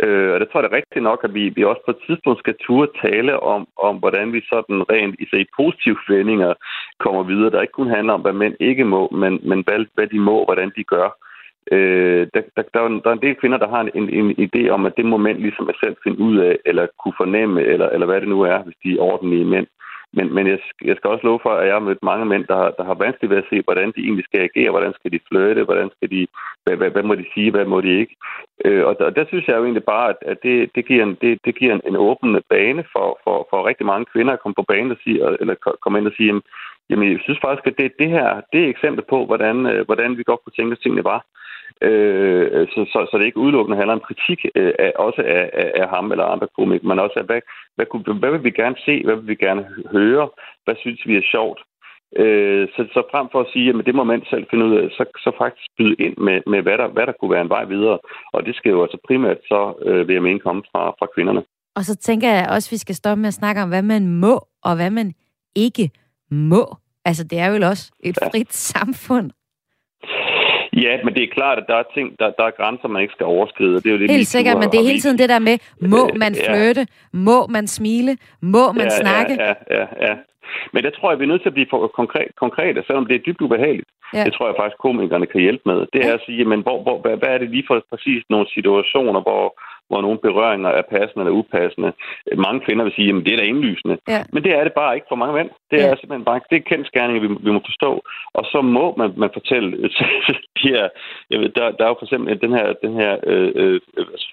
Øh, og det tror jeg det er rigtigt nok, at vi, vi også på et tidspunkt skal turde tale om, om hvordan vi sådan rent i, i positive vendinger kommer videre, der ikke kun handler om, hvad mænd ikke må, men, men hvad, hvad de må, hvordan de gør. Øh, Øh, der, der, der, der er en del kvinder, der har en, en idé om, at det må mænd ligesom selv finde ud af, eller kunne fornemme, eller, eller hvad det nu er, hvis de er ordentlige mænd. Men, men jeg, jeg skal også love for, at jeg har mødt mange mænd, der har, der har vanskeligt ved at se, hvordan de egentlig skal agere, hvordan skal de flirte, hvordan skal de, hvad, hvad, hvad må de sige, hvad må de ikke. Øh, og der, der synes jeg jo egentlig bare, at, at det, det giver, en, det, det giver en, en åben bane for, for, for rigtig mange kvinder at komme på banen og sige, eller komme ind og sige, jamen, jamen jeg synes faktisk, at det, det her det er et eksempel på, hvordan, øh, hvordan vi godt kunne tænke, at tingene var. Øh, så, så, så det ikke udelukkende handler om kritik øh, af, også af, af, af ham eller andre komikere, men også af, hvad, hvad, kunne, hvad vil vi gerne se, hvad vil vi gerne høre, hvad synes vi er sjovt. Øh, så, så frem for at sige, at det må man selv finde ud af, så, så faktisk byde ind med, med hvad, der, hvad der kunne være en vej videre. Og det skal jo altså primært så, øh, vil jeg mene, komme fra, fra kvinderne. Og så tænker jeg også, at vi skal stoppe med at snakke om, hvad man må, og hvad man ikke må. Altså, det er jo også et frit ja. samfund. Ja, men det er klart, at der er ting, der, der er grænser, man ikke skal overskride. Det er jo det, Helt sikkert, men det er hele tiden det der med, må man flytte, ja. må man smile, må man ja, snakke. Ja, ja, ja. Men det tror jeg, vi er nødt til at blive konkret, konkrete, selvom det er dybt ubehageligt. Ja. Det tror jeg faktisk, komikerne kan hjælpe med. Det er at sige, men hvor, hvor, hvad, hvad er det lige for præcis nogle situationer, hvor, hvor nogle berøringer er passende eller upassende. Mange kvinder vil sige, at det er da indlysende. Ja. Men det er det bare ikke for mange mænd. Det er ja. simpelthen bare det er kendskærninger, vi, vi må forstå. Og så må man, man fortælle de her, jeg ved, der, der er jo for eksempel den her, den her øh, øh,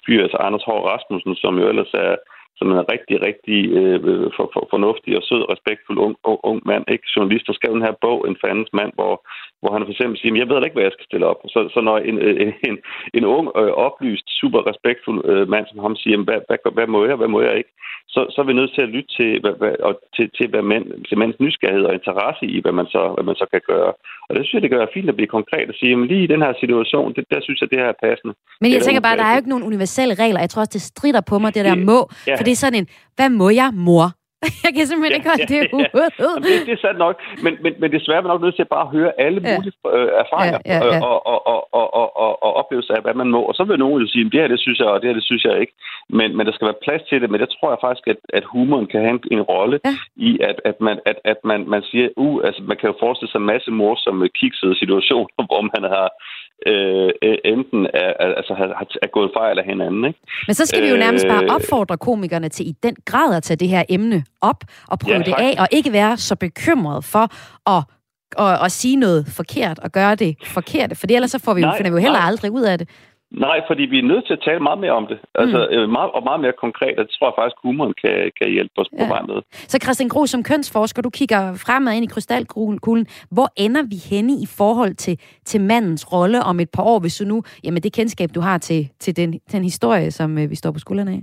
fyr, altså Anders Hård Rasmussen, som jo ellers er som en rigtig, rigtig øh, for, for, fornuftig og sød, respektfuld ung, ung, ung mand, ikke? journalist, der skrev den her bog, En fandens mand, hvor, hvor han for eksempel siger, jeg ved ikke, hvad jeg skal stille op. Så, så når en, en, en, en ung, øh, oplyst, super respektfuld øh, mand som ham siger, hvad, hvad, hvad må jeg, hvad må jeg ikke, så, så er vi nødt til at lytte til, hvad, hvad, og til, til, hvad mænd, til mænds nysgerrighed og interesse i, hvad man, så, hvad man så kan gøre. Og det synes jeg, det være fint at blive konkret og sige, at lige i den her situation, det, der synes jeg, det her er passende. Men jeg tænker bare, der er jo ikke nogen universelle regler. Jeg tror også, det strider på mig, det der må. Ja. Det er sådan en, hvad må jeg, mor? Jeg kan simpelthen ja, ikke holde ja, det ud. Ja. Jamen, det, det er sandt nok, men, men, men desværre er man nok nødt til at bare høre alle ja. mulige øh, erfaringer ja, ja, ja. Og, og, og, og, og, og, og oplevelser af, hvad man må. Og så vil nogen jo sige, det her det synes jeg, og det her det synes jeg ikke. Men, men der skal være plads til det. Men det tror jeg faktisk, at, at humoren kan have en, en rolle ja. i, at, at, man, at, at man, man siger, uh, altså man kan jo forestille sig en masse morsomme kiksede situationer, hvor man har øh, enten er, altså, har, er gået fejl af hinanden. Ikke? Men så skal vi jo nærmest bare øh, opfordre komikerne til i den grad at tage det her emne op og prøve ja, det af, og ikke være så bekymret for at og, og sige noget forkert og gøre det forkerte, for ellers så får vi jo, finder vi jo heller nej. aldrig ud af det. Nej, fordi vi er nødt til at tale meget mere om det. Altså, mm. meget, og meget mere konkret, og det tror jeg faktisk, humoren kan, kan hjælpe os ja. på vej med. Så Christian Gro, som kønsforsker, du kigger fremad ind i krystalkuglen. Hvor ender vi henne i forhold til, til mandens rolle om et par år, hvis du nu, jamen det kendskab, du har til, til den, den historie, som øh, vi står på skuldrene af?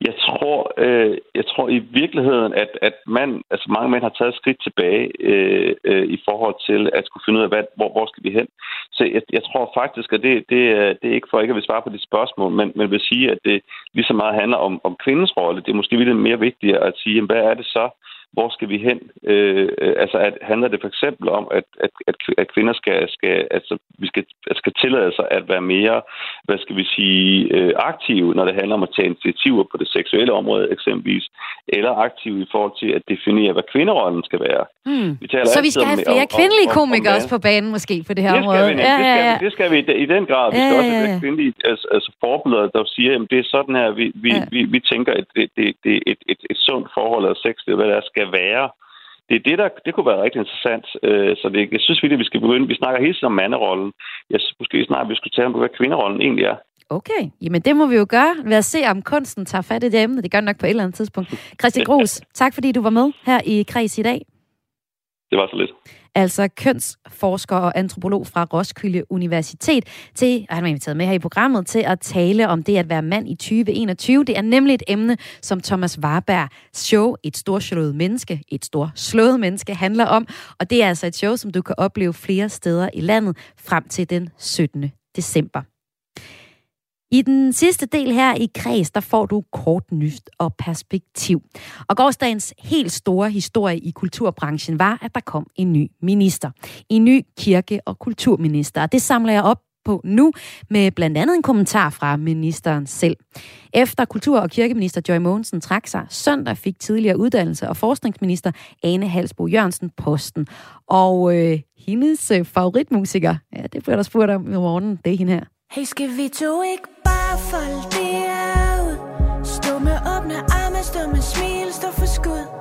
Jeg tror, øh, jeg tror i virkeligheden, at, at man, altså mange mænd har taget skridt tilbage øh, øh, i forhold til at skulle finde ud af, hvad, hvor, hvor skal vi hen. Så jeg, jeg tror faktisk, at det, det, øh, det er ikke for ikke at vi svare på de spørgsmål, men, men vil sige, at det lige så meget handler om, om kvindens rolle. Det er måske lidt mere vigtigt at sige, jamen, hvad er det så, hvor skal vi hen? Øh, altså at, handler det for eksempel om, at, at, at, at kvinder skal, skal, altså, vi skal, skal tillade sig at være mere, hvad skal vi sige, øh, aktive, når det handler om at tage initiativer på det seksuelle område eksempelvis, eller aktive i forhold til at definere, hvad kvinderollen skal være. Hmm. Vi Så vi skal have flere om, kvindelige komikere også på banen måske på det her det område? Skal vi, ja, det, skal ja, ja. vi, det skal vi i den grad. Vi skal ja, også have kvindelige altså, altså forbilleder, der siger, at det er sådan her, vi, vi, ja. vi, vi tænker, at det, det, det er et, et, et sundt forhold af sex, det er, hvad der skal være. Det er det, der det kunne være rigtig interessant. Øh, så det, jeg synes virkelig, vi skal begynde. Vi snakker hele tiden om manderollen. Jeg synes måske snart, vi skulle tale om, hvad kvinderollen egentlig er. Okay, jamen det må vi jo gøre. Lad os se, om kunsten tager fat i det emne. Det gør nok på et eller andet tidspunkt. Christian Gros, tak fordi du var med her i Kreds i dag. Det var så lidt altså kønsforsker og antropolog fra Roskilde Universitet, til, og han har inviteret med her i programmet, til at tale om det at være mand i 2021. Det er nemlig et emne, som Thomas Warberg show, Et storslået menneske, et stort slået menneske, handler om. Og det er altså et show, som du kan opleve flere steder i landet frem til den 17. december. I den sidste del her i Kreds, der får du kort nyt og perspektiv. Og gårdsdagens helt store historie i kulturbranchen var, at der kom en ny minister. En ny kirke- og kulturminister. Og det samler jeg op på nu med blandt andet en kommentar fra ministeren selv. Efter kultur- og kirkeminister Joy Mogensen trak sig søndag, fik tidligere uddannelse- og forskningsminister Ane Halsbo Jørgensen posten. Og øh, hendes øh, favoritmusiker, ja, det bliver der spurgt om i morgen, det er hende her. Hey, skal vi to ikke bare folde det ud? Stå med åbne arme, stå med smil, stå for skud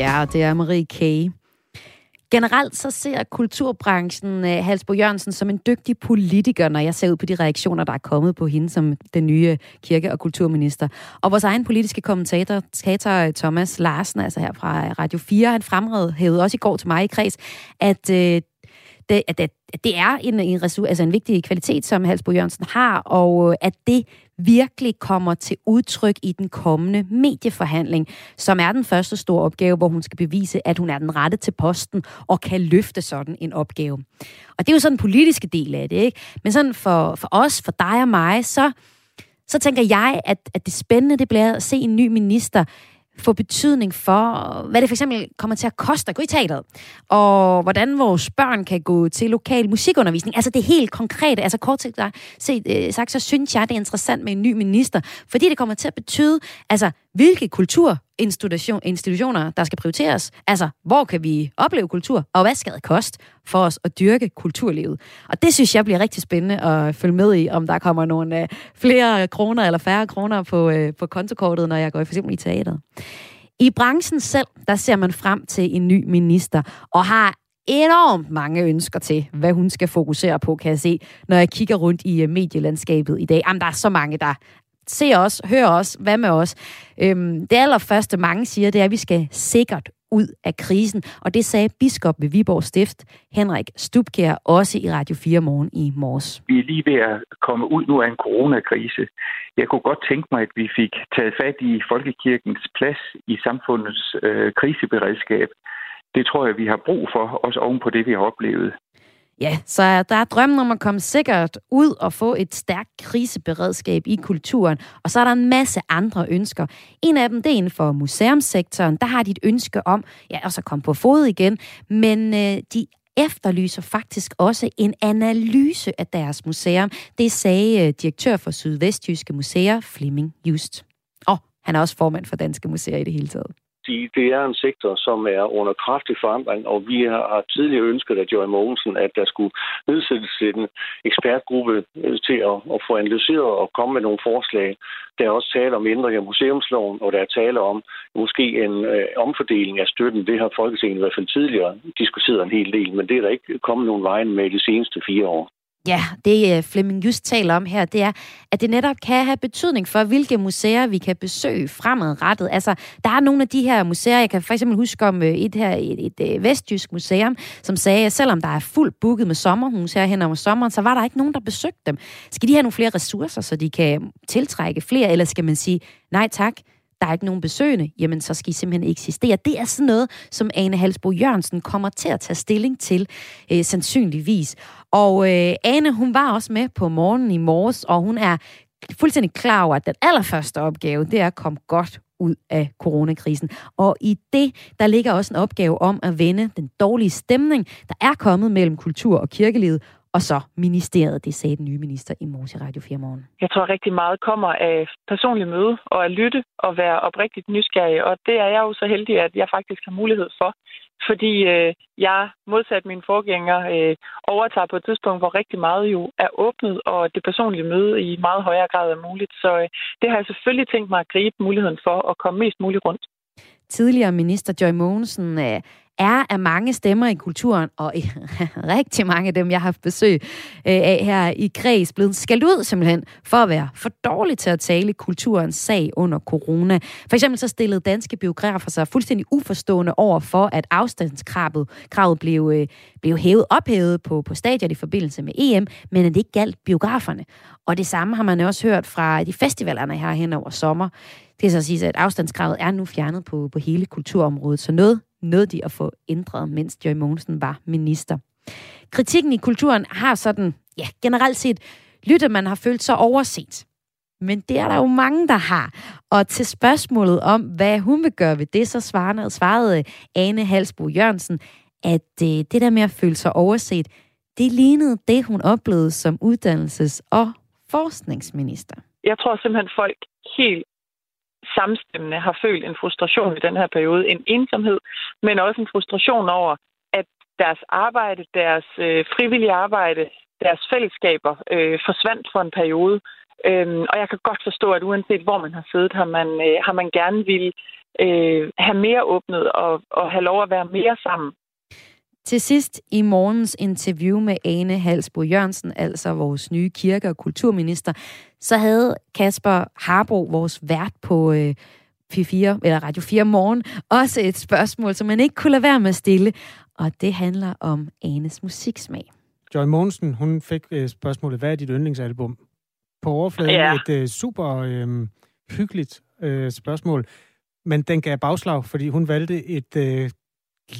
Ja, det er Marie K. Generelt så ser kulturbranchen øh, Halsbo Jørgensen som en dygtig politiker, når jeg ser ud på de reaktioner, der er kommet på hende som den nye kirke- og kulturminister. Og vores egen politiske kommentator, skater øh, Thomas Larsen, altså her fra Radio 4, han fremhævede også i går til mig i kreds, at øh, det, at det, det er en, en, ressource, altså en vigtig kvalitet, som Halsbo Jørgensen har, og øh, at det virkelig kommer til udtryk i den kommende medieforhandling, som er den første store opgave, hvor hun skal bevise, at hun er den rette til posten og kan løfte sådan en opgave. Og det er jo sådan den politiske del af det, ikke? Men sådan for, for os, for dig og mig, så, så tænker jeg, at, at det spændende det bliver at se en ny minister, få betydning for, hvad det for eksempel kommer til at koste at gå i teateret, og hvordan vores børn kan gå til lokal musikundervisning. Altså det helt konkrete, altså kort set øh, sagt, så synes jeg, det er interessant med en ny minister, fordi det kommer til at betyde, altså hvilke kulturinstitutioner, der skal prioriteres. Altså, hvor kan vi opleve kultur, og hvad skal det koste for os at dyrke kulturlivet? Og det synes jeg bliver rigtig spændende at følge med i, om der kommer nogle øh, flere kroner eller færre kroner på, øh, på kontokortet, når jeg går for eksempel i teateret. I branchen selv, der ser man frem til en ny minister, og har enormt mange ønsker til, hvad hun skal fokusere på, kan jeg se, når jeg kigger rundt i øh, medielandskabet i dag. Jamen, der er så mange, der se os, hør os, hvad med os? Øhm, det allerførste, mange siger, det er, at vi skal sikkert ud af krisen. Og det sagde biskop ved Viborg Stift, Henrik Stubkær, også i Radio 4 morgen i morges. Vi er lige ved at komme ud nu af en coronakrise. Jeg kunne godt tænke mig, at vi fik taget fat i folkekirkens plads i samfundets øh, kriseberedskab. Det tror jeg, vi har brug for, også oven på det, vi har oplevet. Ja, så der er drømmen om at komme sikkert ud og få et stærkt kriseberedskab i kulturen. Og så er der en masse andre ønsker. En af dem, det er inden for museumssektoren. Der har de et ønske om, ja, at så komme på fod igen. Men øh, de efterlyser faktisk også en analyse af deres museum. Det sagde øh, direktør for Sydvestjyske Museer, Flemming Just. Og Han er også formand for Danske Museer i det hele taget de, det er en sektor, som er under kraftig forandring, og vi har tidligere ønsket af Joy Mogensen, at der skulle nedsættes en ekspertgruppe øh, til at, at få analyseret og komme med nogle forslag. Der er også tale om ændring af museumsloven, og der er tale om måske en øh, omfordeling af støtten. Det har Folketinget i hvert fald tidligere diskuteret en hel del, men det er der ikke kommet nogen vejen med de seneste fire år. Ja, det øh, Flemming Just taler om her, det er, at det netop kan have betydning for, hvilke museer vi kan besøge fremadrettet. Altså, der er nogle af de her museer, jeg kan for eksempel huske om øh, et her, et, et, øh, vestjysk museum, som sagde, at selvom der er fuldt booket med sommerhus her hen om sommeren, så var der ikke nogen, der besøgte dem. Skal de have nogle flere ressourcer, så de kan tiltrække flere, eller skal man sige, nej tak, der er ikke nogen besøgende, jamen så skal I simpelthen eksistere. Det er sådan noget, som Ane Halsbo Jørgensen kommer til at tage stilling til, øh, sandsynligvis. Og øh, Ane, hun var også med på morgenen i morges, og hun er fuldstændig klar over, at den allerførste opgave, det er at komme godt ud af coronakrisen. Og i det, der ligger også en opgave om at vende den dårlige stemning, der er kommet mellem kultur og kirkelivet, og så ministeriet. Det sagde den nye minister i morges i Radio 4 morgen. Jeg tror rigtig meget kommer af personlig møde og at lytte og være oprigtigt nysgerrig. Og det er jeg jo så heldig, at jeg faktisk har mulighed for. Fordi øh, jeg, modsat mine forgængere, øh, overtager på et tidspunkt, hvor rigtig meget jo er åbnet, og det personlige møde i meget højere grad er muligt. Så øh, det har jeg selvfølgelig tænkt mig at gribe muligheden for at komme mest muligt rundt. Tidligere minister Joy Mogensen øh, er af mange stemmer i kulturen, og rigtig mange af dem, jeg har haft besøg øh, af her i Græs, blevet skældt ud simpelthen for at være for dårlig til at tale kulturens sag under corona. For eksempel så stillede danske biografer sig fuldstændig uforstående over for, at afstandskravet kravet blev, øh, blev hævet, ophævet på, på stadion i forbindelse med EM, men at det ikke galt biograferne. Og det samme har man også hørt fra de festivalerne her hen over sommer. Det er så at sige, at afstandskravet er nu fjernet på, på hele kulturområdet, så noget nåede de at få ændret, mens Joy Mogensen var minister. Kritikken i kulturen har sådan, ja, generelt set, lyttet man har følt sig overset. Men det er der jo mange, der har. Og til spørgsmålet om, hvad hun vil gøre ved det, så svarede, svarede Ane Halsbo Jørgensen, at øh, det der med at føle sig overset, det lignede det, hun oplevede som uddannelses- og forskningsminister. Jeg tror simpelthen, folk helt samstemmende har følt en frustration i den her periode. En ensomhed, men også en frustration over, at deres arbejde, deres øh, frivillige arbejde, deres fællesskaber øh, forsvandt for en periode. Øhm, og jeg kan godt forstå, at uanset hvor man har siddet, har man, øh, har man gerne vil øh, have mere åbnet og, og have lov at være mere sammen. Til sidst i morgens interview med Ane Halsbo Jørgensen, altså vores nye kirke- og kulturminister, så havde Kasper Harbo, vores vært på øh, 4, eller Radio 4 morgen, også et spørgsmål, som man ikke kunne lade være med at stille, og det handler om Anes musiksmag. Joy Mogensen, hun fik øh, spørgsmålet, hvad er dit yndlingsalbum? På overfladen ja. et øh, super øh, hyggeligt øh, spørgsmål, men den gav bagslag, fordi hun valgte et øh,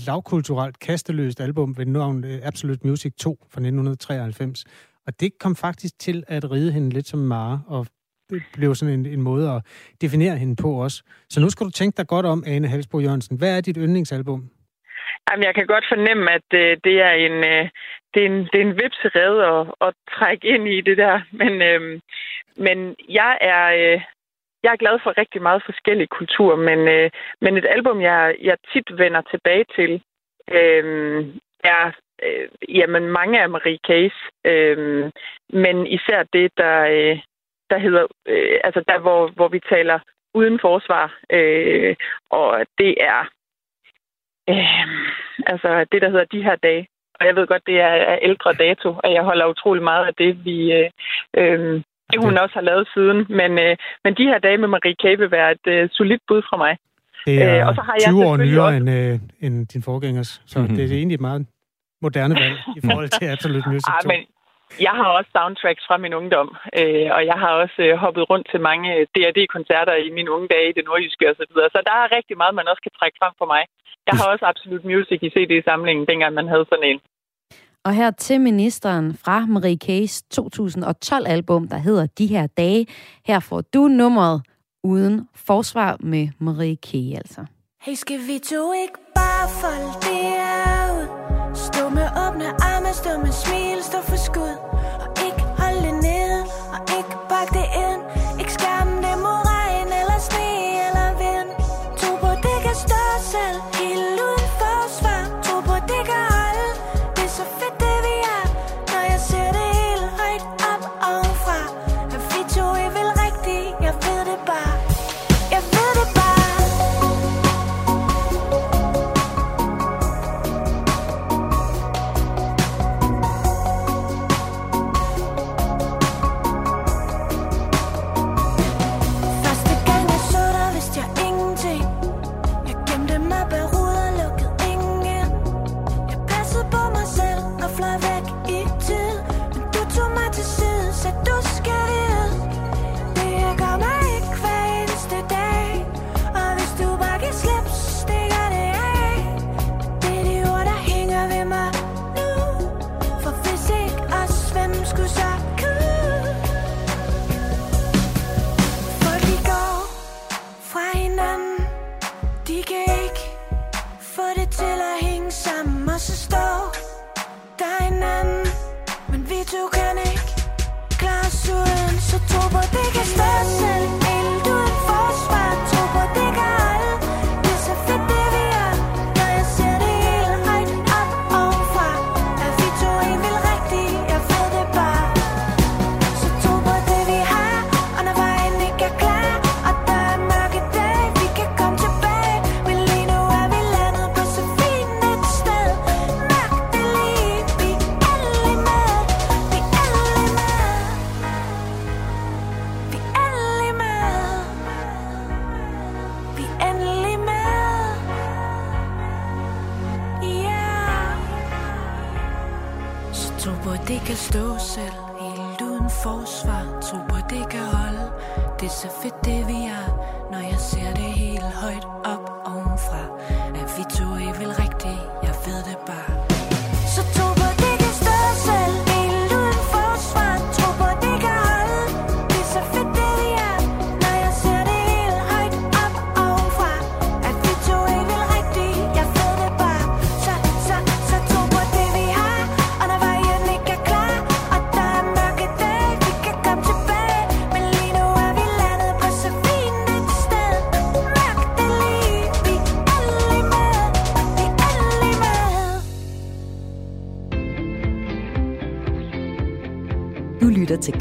lavkulturelt, kasteløst album ved navn øh, Absolute Music 2 fra 1993. Og det kom faktisk til at ride hende lidt som Mare, og det blev sådan en, en måde at definere hende på også. Så nu skal du tænke dig godt om, Ane Halsbro Jørgensen. Hvad er dit yndlingsalbum? Jamen, jeg kan godt fornemme, at øh, det er en, øh, det er en, det er en vipserede at, at trække ind i det der. Men, øh, men jeg er, øh, jeg er glad for rigtig meget forskellig kultur, men, øh, men et album, jeg, jeg tit vender tilbage til, øh, er øh, jamen, mange af Marie Case, øh, men især det, der, øh, der hedder, øh, altså der, hvor, hvor vi taler uden forsvar, øh, og det er øh, altså det, der hedder de her dage. Og jeg ved godt, det er ældre dato, og jeg holder utrolig meget af det, vi, øh, øh, det hun også har lavet siden. Men, øh, men de her dage med Marie K. vil være et øh, solidt bud fra mig. Det er øh, og så har 20 jeg år nyere også... end, øh, end din forgængers, så mm-hmm. det er egentlig et meget moderne valg i forhold til Absolute Music 2. Ah, men jeg har også soundtracks fra min ungdom, øh, og jeg har også øh, hoppet rundt til mange D&D-koncerter i mine unge dage i det nordjyske osv., så, videre. så der er rigtig meget, man også kan trække frem for mig. Jeg har også Absolute Music i CD-samlingen, dengang man havde sådan en. Og her til ministeren fra Marie K's 2012-album, der hedder De her dage. Her får du nummeret Uden Forsvar med Marie K. altså. Hey, skal vi to ikke bare folde det ud? Stå med åbne arme, stå med smil, stå for skud.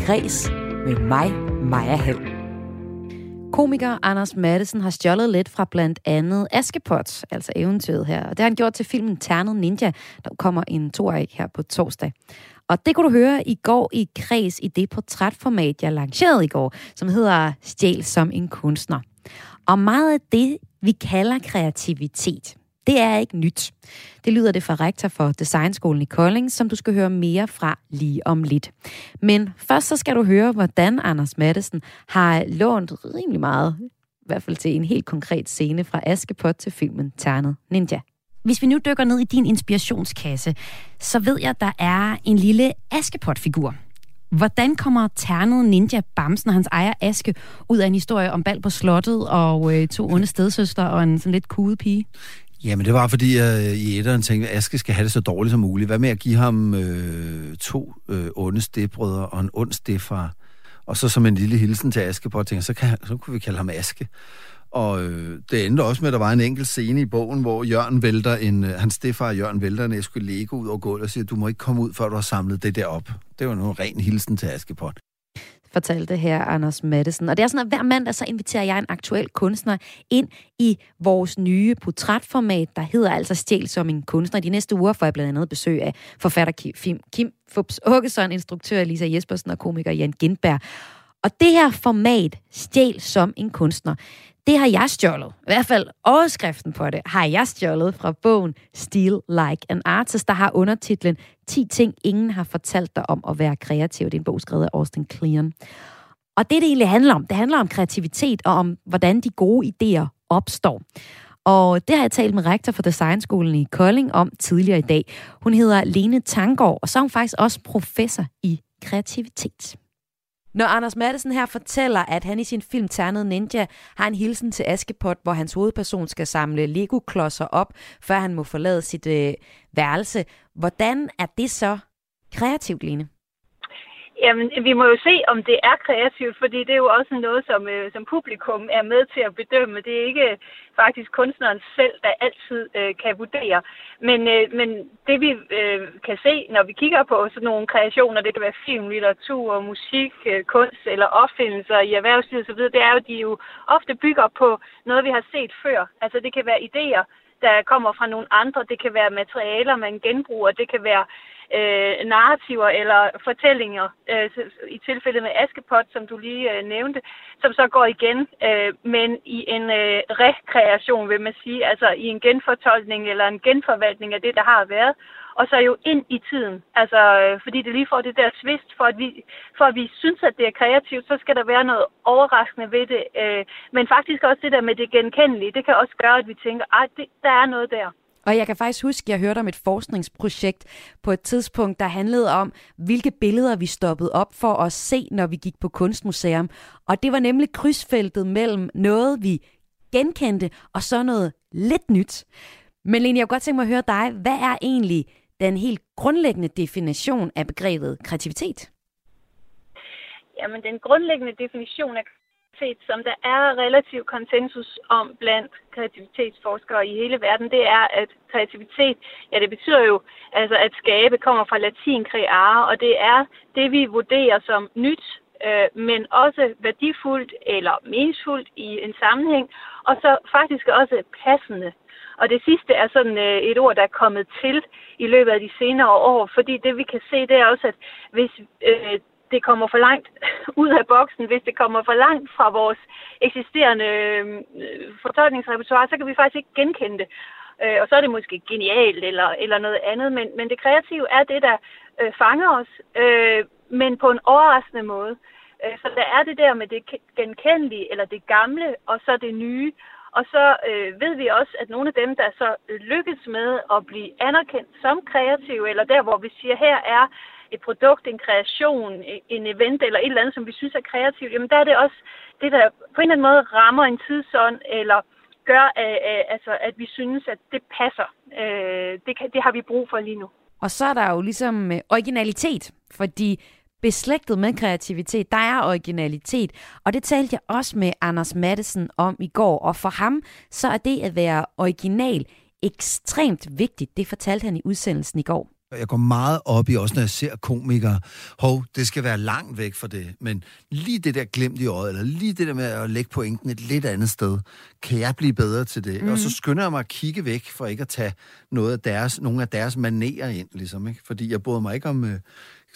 Græs med mig, Maja Hall. Komiker Anders Madsen har stjålet lidt fra blandt andet Askepot, altså eventyret her. Og det har han gjort til filmen Ternet Ninja, der kommer en toer her på torsdag. Og det kunne du høre i går i Kreds i det portrætformat, jeg lancerede i går, som hedder Stjæl som en kunstner. Og meget af det, vi kalder kreativitet, det er ikke nyt. Det lyder det fra rektor for Designskolen i Kolding, som du skal høre mere fra lige om lidt. Men først så skal du høre, hvordan Anders Mattesen har lånt rimelig meget, i hvert fald til en helt konkret scene fra Askepot til filmen Ternet Ninja. Hvis vi nu dykker ned i din inspirationskasse, så ved jeg, at der er en lille Askepot-figur. Hvordan kommer ternet ninja Bamsen og hans ejer Aske ud af en historie om bal på slottet og øh, to onde stedsøster og en sådan lidt kude pige? Jamen, det var fordi, jeg i etteren tænkte, at Aske skal have det så dårligt som muligt. Hvad med at give ham øh, to øh, onde stedbrødre og en ond stedfar? Og så som en lille hilsen til Aske på, tænkte, så, kan, så kunne vi kalde ham Aske. Og øh, det endte også med, at der var en enkelt scene i bogen, hvor Jørgen vælter en, øh, hans stefar Jørgen vælter en æske Lego ud over gulvet og siger, du må ikke komme ud, før du har samlet det der op. Det var en ren hilsen til Askepot fortalte her Anders Madsen. Og det er sådan, at hver mandag så inviterer jeg en aktuel kunstner ind i vores nye portrætformat, der hedder altså Stjæl som en kunstner. De næste uger får jeg blandt andet besøg af forfatter Kim, Kim Fubs Åkesson, instruktør Lisa Jespersen og komiker Jan Gindberg. Og det her format, Stjæl som en kunstner, det har jeg stjålet. I hvert fald overskriften på det har jeg stjålet fra bogen Steal Like an Artist, der har undertitlen 10 ting, ingen har fortalt dig om at være kreativ. Det er en bog skrevet af Austin Kleon. Og det, det egentlig handler om, det handler om kreativitet og om, hvordan de gode idéer opstår. Og det har jeg talt med rektor for Designskolen i Kolding om tidligere i dag. Hun hedder Lene Tangård, og så er hun faktisk også professor i kreativitet. Når Anders Madsen her fortæller, at han i sin film Ternet Ninja har en hilsen til Askepot, hvor hans hovedperson skal samle Lego-klodser op, før han må forlade sit øh, værelse. Hvordan er det så kreativt, Line? Jamen, vi må jo se, om det er kreativt, fordi det er jo også noget, som, øh, som publikum er med til at bedømme. Det er ikke øh, faktisk kunstneren selv, der altid øh, kan vurdere. Men, øh, men det vi øh, kan se, når vi kigger på sådan nogle kreationer, det kan være film, litteratur, musik, øh, kunst eller opfindelser i erhvervslivet osv., det er jo, de jo ofte bygger på noget, vi har set før. Altså det kan være idéer, der kommer fra nogle andre. Det kan være materialer, man genbruger. Det kan være øh, Øh, narrativer eller fortællinger, øh, i tilfældet med Askepot, som du lige øh, nævnte, som så går igen, øh, men i en øh, rekreation, vil man sige, altså i en genfortolkning eller en genforvaltning af det, der har været, og så jo ind i tiden. Altså, øh, fordi det lige får det der twist, for at, vi, for at vi synes, at det er kreativt, så skal der være noget overraskende ved det. Øh, men faktisk også det der med det genkendelige, det kan også gøre, at vi tænker, at der er noget der. Og jeg kan faktisk huske, at jeg hørte om et forskningsprojekt på et tidspunkt, der handlede om, hvilke billeder vi stoppede op for at se, når vi gik på kunstmuseum. Og det var nemlig krydsfeltet mellem noget, vi genkendte, og så noget lidt nyt. Men Lene, jeg kunne godt tænke mig at høre dig. Hvad er egentlig den helt grundlæggende definition af begrebet kreativitet? Jamen, den grundlæggende definition af kreativitet, som der er relativ konsensus om blandt kreativitetsforskere i hele verden, det er, at kreativitet, ja, det betyder jo, altså at skabe kommer fra latin creare, og det er det, vi vurderer som nyt, øh, men også værdifuldt eller meningsfuldt i en sammenhæng, og så faktisk også passende. Og det sidste er sådan øh, et ord, der er kommet til i løbet af de senere år, fordi det vi kan se, det er også, at hvis øh, det kommer for langt ud af boksen, hvis det kommer for langt fra vores eksisterende øh, fortolkningsrepertoire, så kan vi faktisk ikke genkende det. øh, og så er det måske genialt eller, eller noget andet, men, men det kreative er det, der øh, fanger os, øh, men på en overraskende måde. Øh, så der er det der med det genkendelige, eller det gamle, og så det nye. Og så øh, ved vi også, at nogle af dem, der så lykkes med at blive anerkendt som kreative, eller der, hvor vi siger, her er et produkt, en kreation, en event eller et eller andet, som vi synes er kreativt, jamen der er det også det, der på en eller anden måde rammer en tidsånd, eller gør, øh, øh, altså, at vi synes, at det passer. Øh, det, kan, det har vi brug for lige nu. Og så er der jo ligesom øh, originalitet, fordi beslægtet med kreativitet, der er originalitet. Og det talte jeg også med Anders Mattesen om i går. Og for ham, så er det at være original ekstremt vigtigt. Det fortalte han i udsendelsen i går. Jeg går meget op i, også når jeg ser komikere, hov, det skal være langt væk fra det, men lige det der glemt i øjet, eller lige det der med at lægge pointen et lidt andet sted, kan jeg blive bedre til det? Mm. Og så mhm. skynder jeg mig at kigge væk, for ikke at tage noget af deres, nogle af deres manerer ind, ligesom, ikke? Fordi jeg bryder mig ikke om... Øh,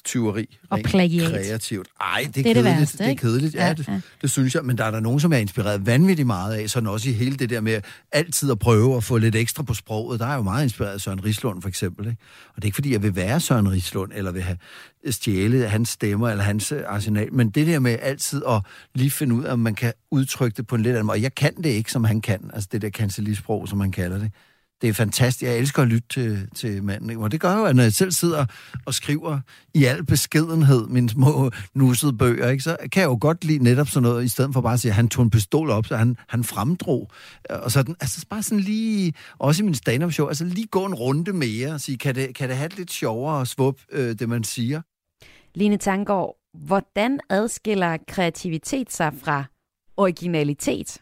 tyveri. Og plagiat. Kreativt. Ej, det er, det er kedeligt. Det, værste, det er kedeligt, ja, ja, det, ja. det synes jeg. Men der er der nogen, som er inspireret vanvittigt meget af, sådan også i hele det der med altid at prøve at få lidt ekstra på sproget. Der er jo meget inspireret af Søren Rislund, for eksempel. Ikke? Og det er ikke, fordi jeg vil være Søren Rislund, eller vil have stjæle hans stemmer, eller hans øh, arsenal. Men det der med altid at lige finde ud af, om man kan udtrykke det på en lidt anden måde. Og jeg kan det ikke, som han kan. Altså det der kancelisprog, som man kalder det det er fantastisk. Jeg elsker at lytte til, til manden. Og det gør jo, at når jeg selv sidder og skriver i al beskedenhed mine små nussede bøger, ikke, så kan jeg jo godt lide netop sådan noget, i stedet for bare at sige, at han tog en pistol op, så han, han fremdrog. Og sådan, altså bare sådan lige, også i min stand-up show, altså lige gå en runde mere og sige, kan det, kan det have det lidt sjovere at svup øh, det, man siger? Line Tangård, hvordan adskiller kreativitet sig fra originalitet?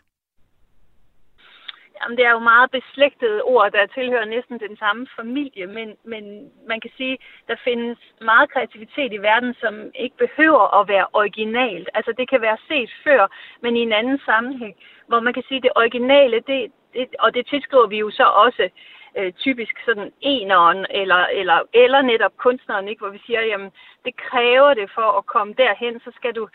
Jamen, det er jo meget beslægtede ord, der tilhører næsten den samme familie, men, men man kan sige, der findes meget kreativitet i verden, som ikke behøver at være originalt. Altså, det kan være set før, men i en anden sammenhæng, hvor man kan sige, det originale, det, det, og det tilskriver vi jo så også øh, typisk sådan eneren, eller, eller, eller netop kunstneren, ikke? hvor vi siger, jamen, det kræver det for at komme derhen, så skal du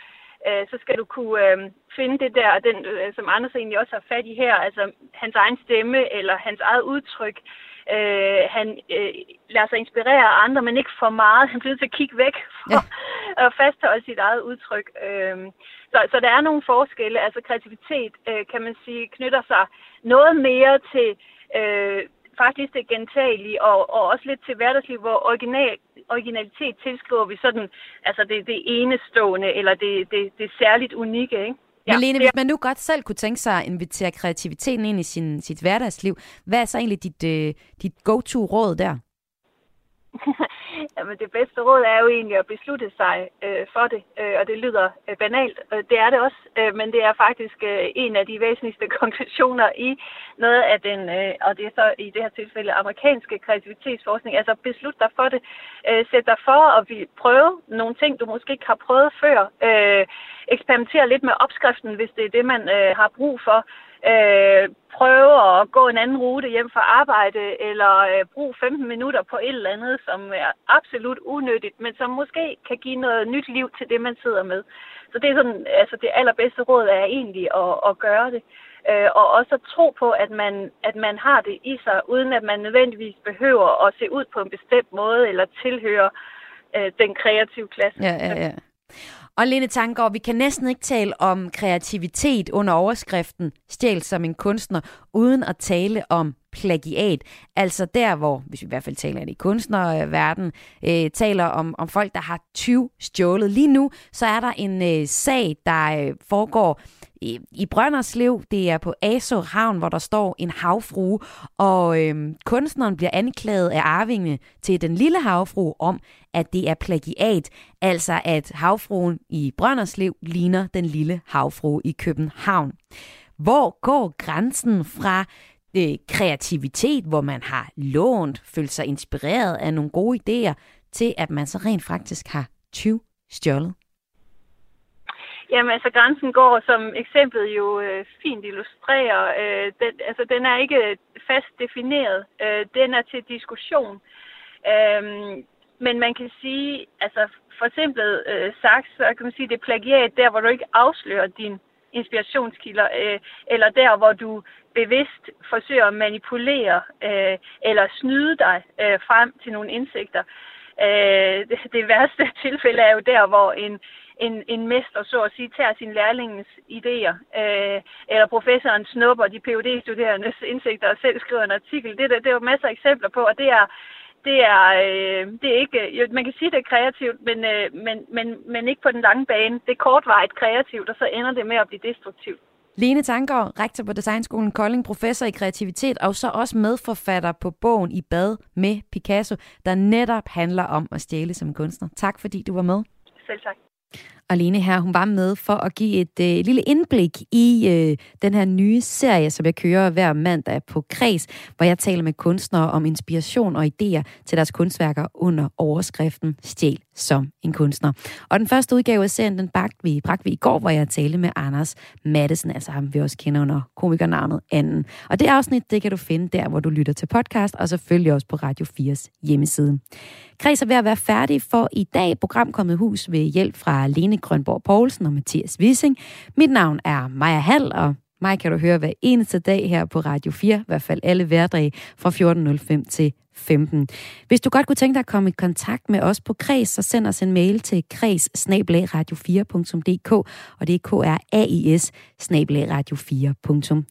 øh, så skal du kunne øh, finde det der, den, øh, som Anders egentlig også har fat i her, altså hans egen stemme eller hans eget udtryk. Øh, han øh, lader sig inspirere af andre, men ikke for meget. Han bliver nødt til at kigge væk for ja. at fastholde sit eget udtryk. Øh, så, så der er nogle forskelle. Altså kreativitet, øh, kan man sige, knytter sig noget mere til øh, faktisk det gentagelige, og, og også lidt til hverdagsliv, hvor original, originalitet tilskriver vi sådan, altså det, det enestående, eller det, det, det særligt unikke, ikke? Ja. Men Lene, hvis man nu godt selv kunne tænke sig at invitere kreativiteten ind i sin, sit hverdagsliv, hvad er så egentlig dit, uh, dit go-to-råd der? Jamen, det bedste råd er jo egentlig at beslutte sig øh, for det, øh, og det lyder øh, banalt. Øh, det er det også, øh, men det er faktisk øh, en af de væsentligste konklusioner i noget af den, øh, og det er så i det her tilfælde amerikanske kreativitetsforskning. Altså, beslut dig for det. Øh, sæt dig for at prøve nogle ting, du måske ikke har prøvet før. Øh, eksperimentere lidt med opskriften, hvis det er det, man øh, har brug for øh, prøve at gå en anden rute hjem fra arbejde, eller øh, bruge 15 minutter på et eller andet, som er absolut unødigt, men som måske kan give noget nyt liv til det, man sidder med. Så det er sådan, altså det allerbedste råd er egentlig at, at gøre det. Øh, og også at tro på, at man, at man har det i sig, uden at man nødvendigvis behøver at se ud på en bestemt måde, eller tilhøre øh, den kreative klasse. Ja, ja, ja. Og Lene Tanggaard, vi kan næsten ikke tale om kreativitet under overskriften Stjæl som en kunstner, uden at tale om plagiat. Altså der, hvor, hvis vi i hvert fald taler i kunstnerverden, øh, taler om, om folk, der har 20 stjålet. Lige nu, så er der en øh, sag, der øh, foregår i, i Brønderslev. Det er på Aso Havn, hvor der står en havfrue, og øh, kunstneren bliver anklaget af arvingene til den lille havfrue om, at det er plagiat, altså at havfruen i Brønderslev ligner den lille havfrue i København. Hvor går grænsen fra øh, kreativitet, hvor man har lånt, følt sig inspireret af nogle gode idéer, til at man så rent faktisk har 20 stjålet? Jamen altså grænsen går, som eksemplet jo øh, fint illustrerer, øh, den, altså den er ikke fast defineret, øh, den er til diskussion. Øh, men man kan sige, altså for simpelt øh, sagt, så kan man sige, det er plagiat der, hvor du ikke afslører din inspirationskilder, øh, eller der, hvor du bevidst forsøger at manipulere øh, eller snyde dig øh, frem til nogle indsigter. Øh, det, det værste tilfælde er jo der, hvor en, en, en mester, så at sige, tager sin lærlingens idéer, øh, eller professoren snupper de phd studerendes indsigter og selv skriver en artikel. Det, det, det er jo masser af eksempler på, og det er, det er, øh, det er ikke, jo, man kan sige, det er kreativt, men, øh, men, men, men ikke på den lange bane. Det er kortvarigt kreativt, og så ender det med at blive destruktivt. Lene Tanker, rektor på Designskolen Kolding, professor i kreativitet, og så også medforfatter på bogen I bad med Picasso, der netop handler om at stjæle som kunstner. Tak fordi du var med. Selv tak. Alene her, hun var med for at give et øh, lille indblik i øh, den her nye serie, som jeg kører hver mandag på Kreds, hvor jeg taler med kunstnere om inspiration og idéer til deres kunstværker under overskriften Stjæl som en kunstner. Og den første udgave af serien, den bragte vi, bragte vi i går, hvor jeg talte med Anders Mattesen, altså ham vi også kender under komikernavnet Anden. Og det afsnit, det kan du finde der, hvor du lytter til podcast, og selvfølgelig også på Radio 4's hjemmeside. Kreds er ved at være færdig for i dag. Program kommet hus ved hjælp fra Lene Grønborg Poulsen og Mathias Wissing. Mit navn er Maja Hall, og mig kan du høre hver eneste dag her på Radio 4, i hvert fald alle hverdage fra 14.05 til 15. Hvis du godt kunne tænke dig at komme i kontakt med os på Kreds, så send os en mail til kreds 4dk og det er k r a i s radio 4dk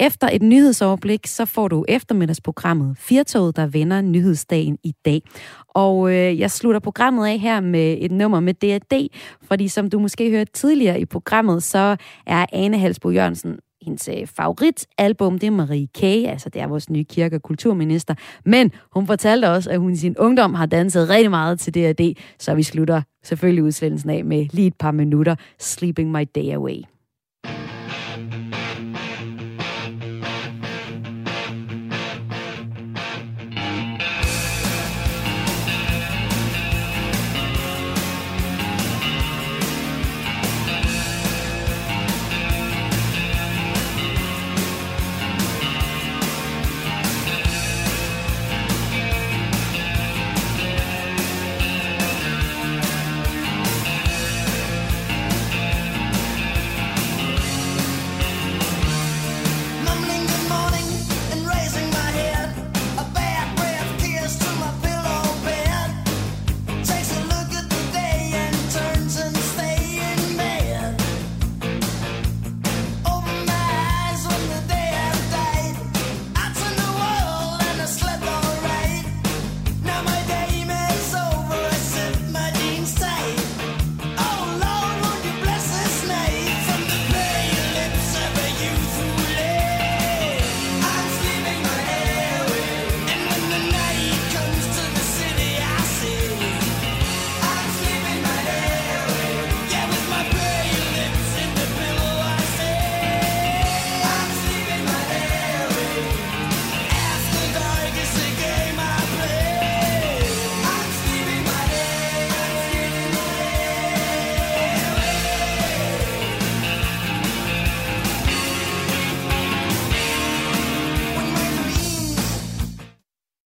efter et nyhedsoverblik, så får du eftermiddagsprogrammet Firtoget, der vender nyhedsdagen i dag. Og øh, jeg slutter programmet af her med et nummer med D&D, fordi som du måske hørte tidligere i programmet, så er Ane Halsbo Jørgensen hendes øh, favoritalbum, det er Marie K., altså det er vores nye kirke- og kulturminister. Men hun fortalte også, at hun i sin ungdom har danset rigtig meget til D&D, så vi slutter selvfølgelig udsendelsen af med lige et par minutter Sleeping My Day Away.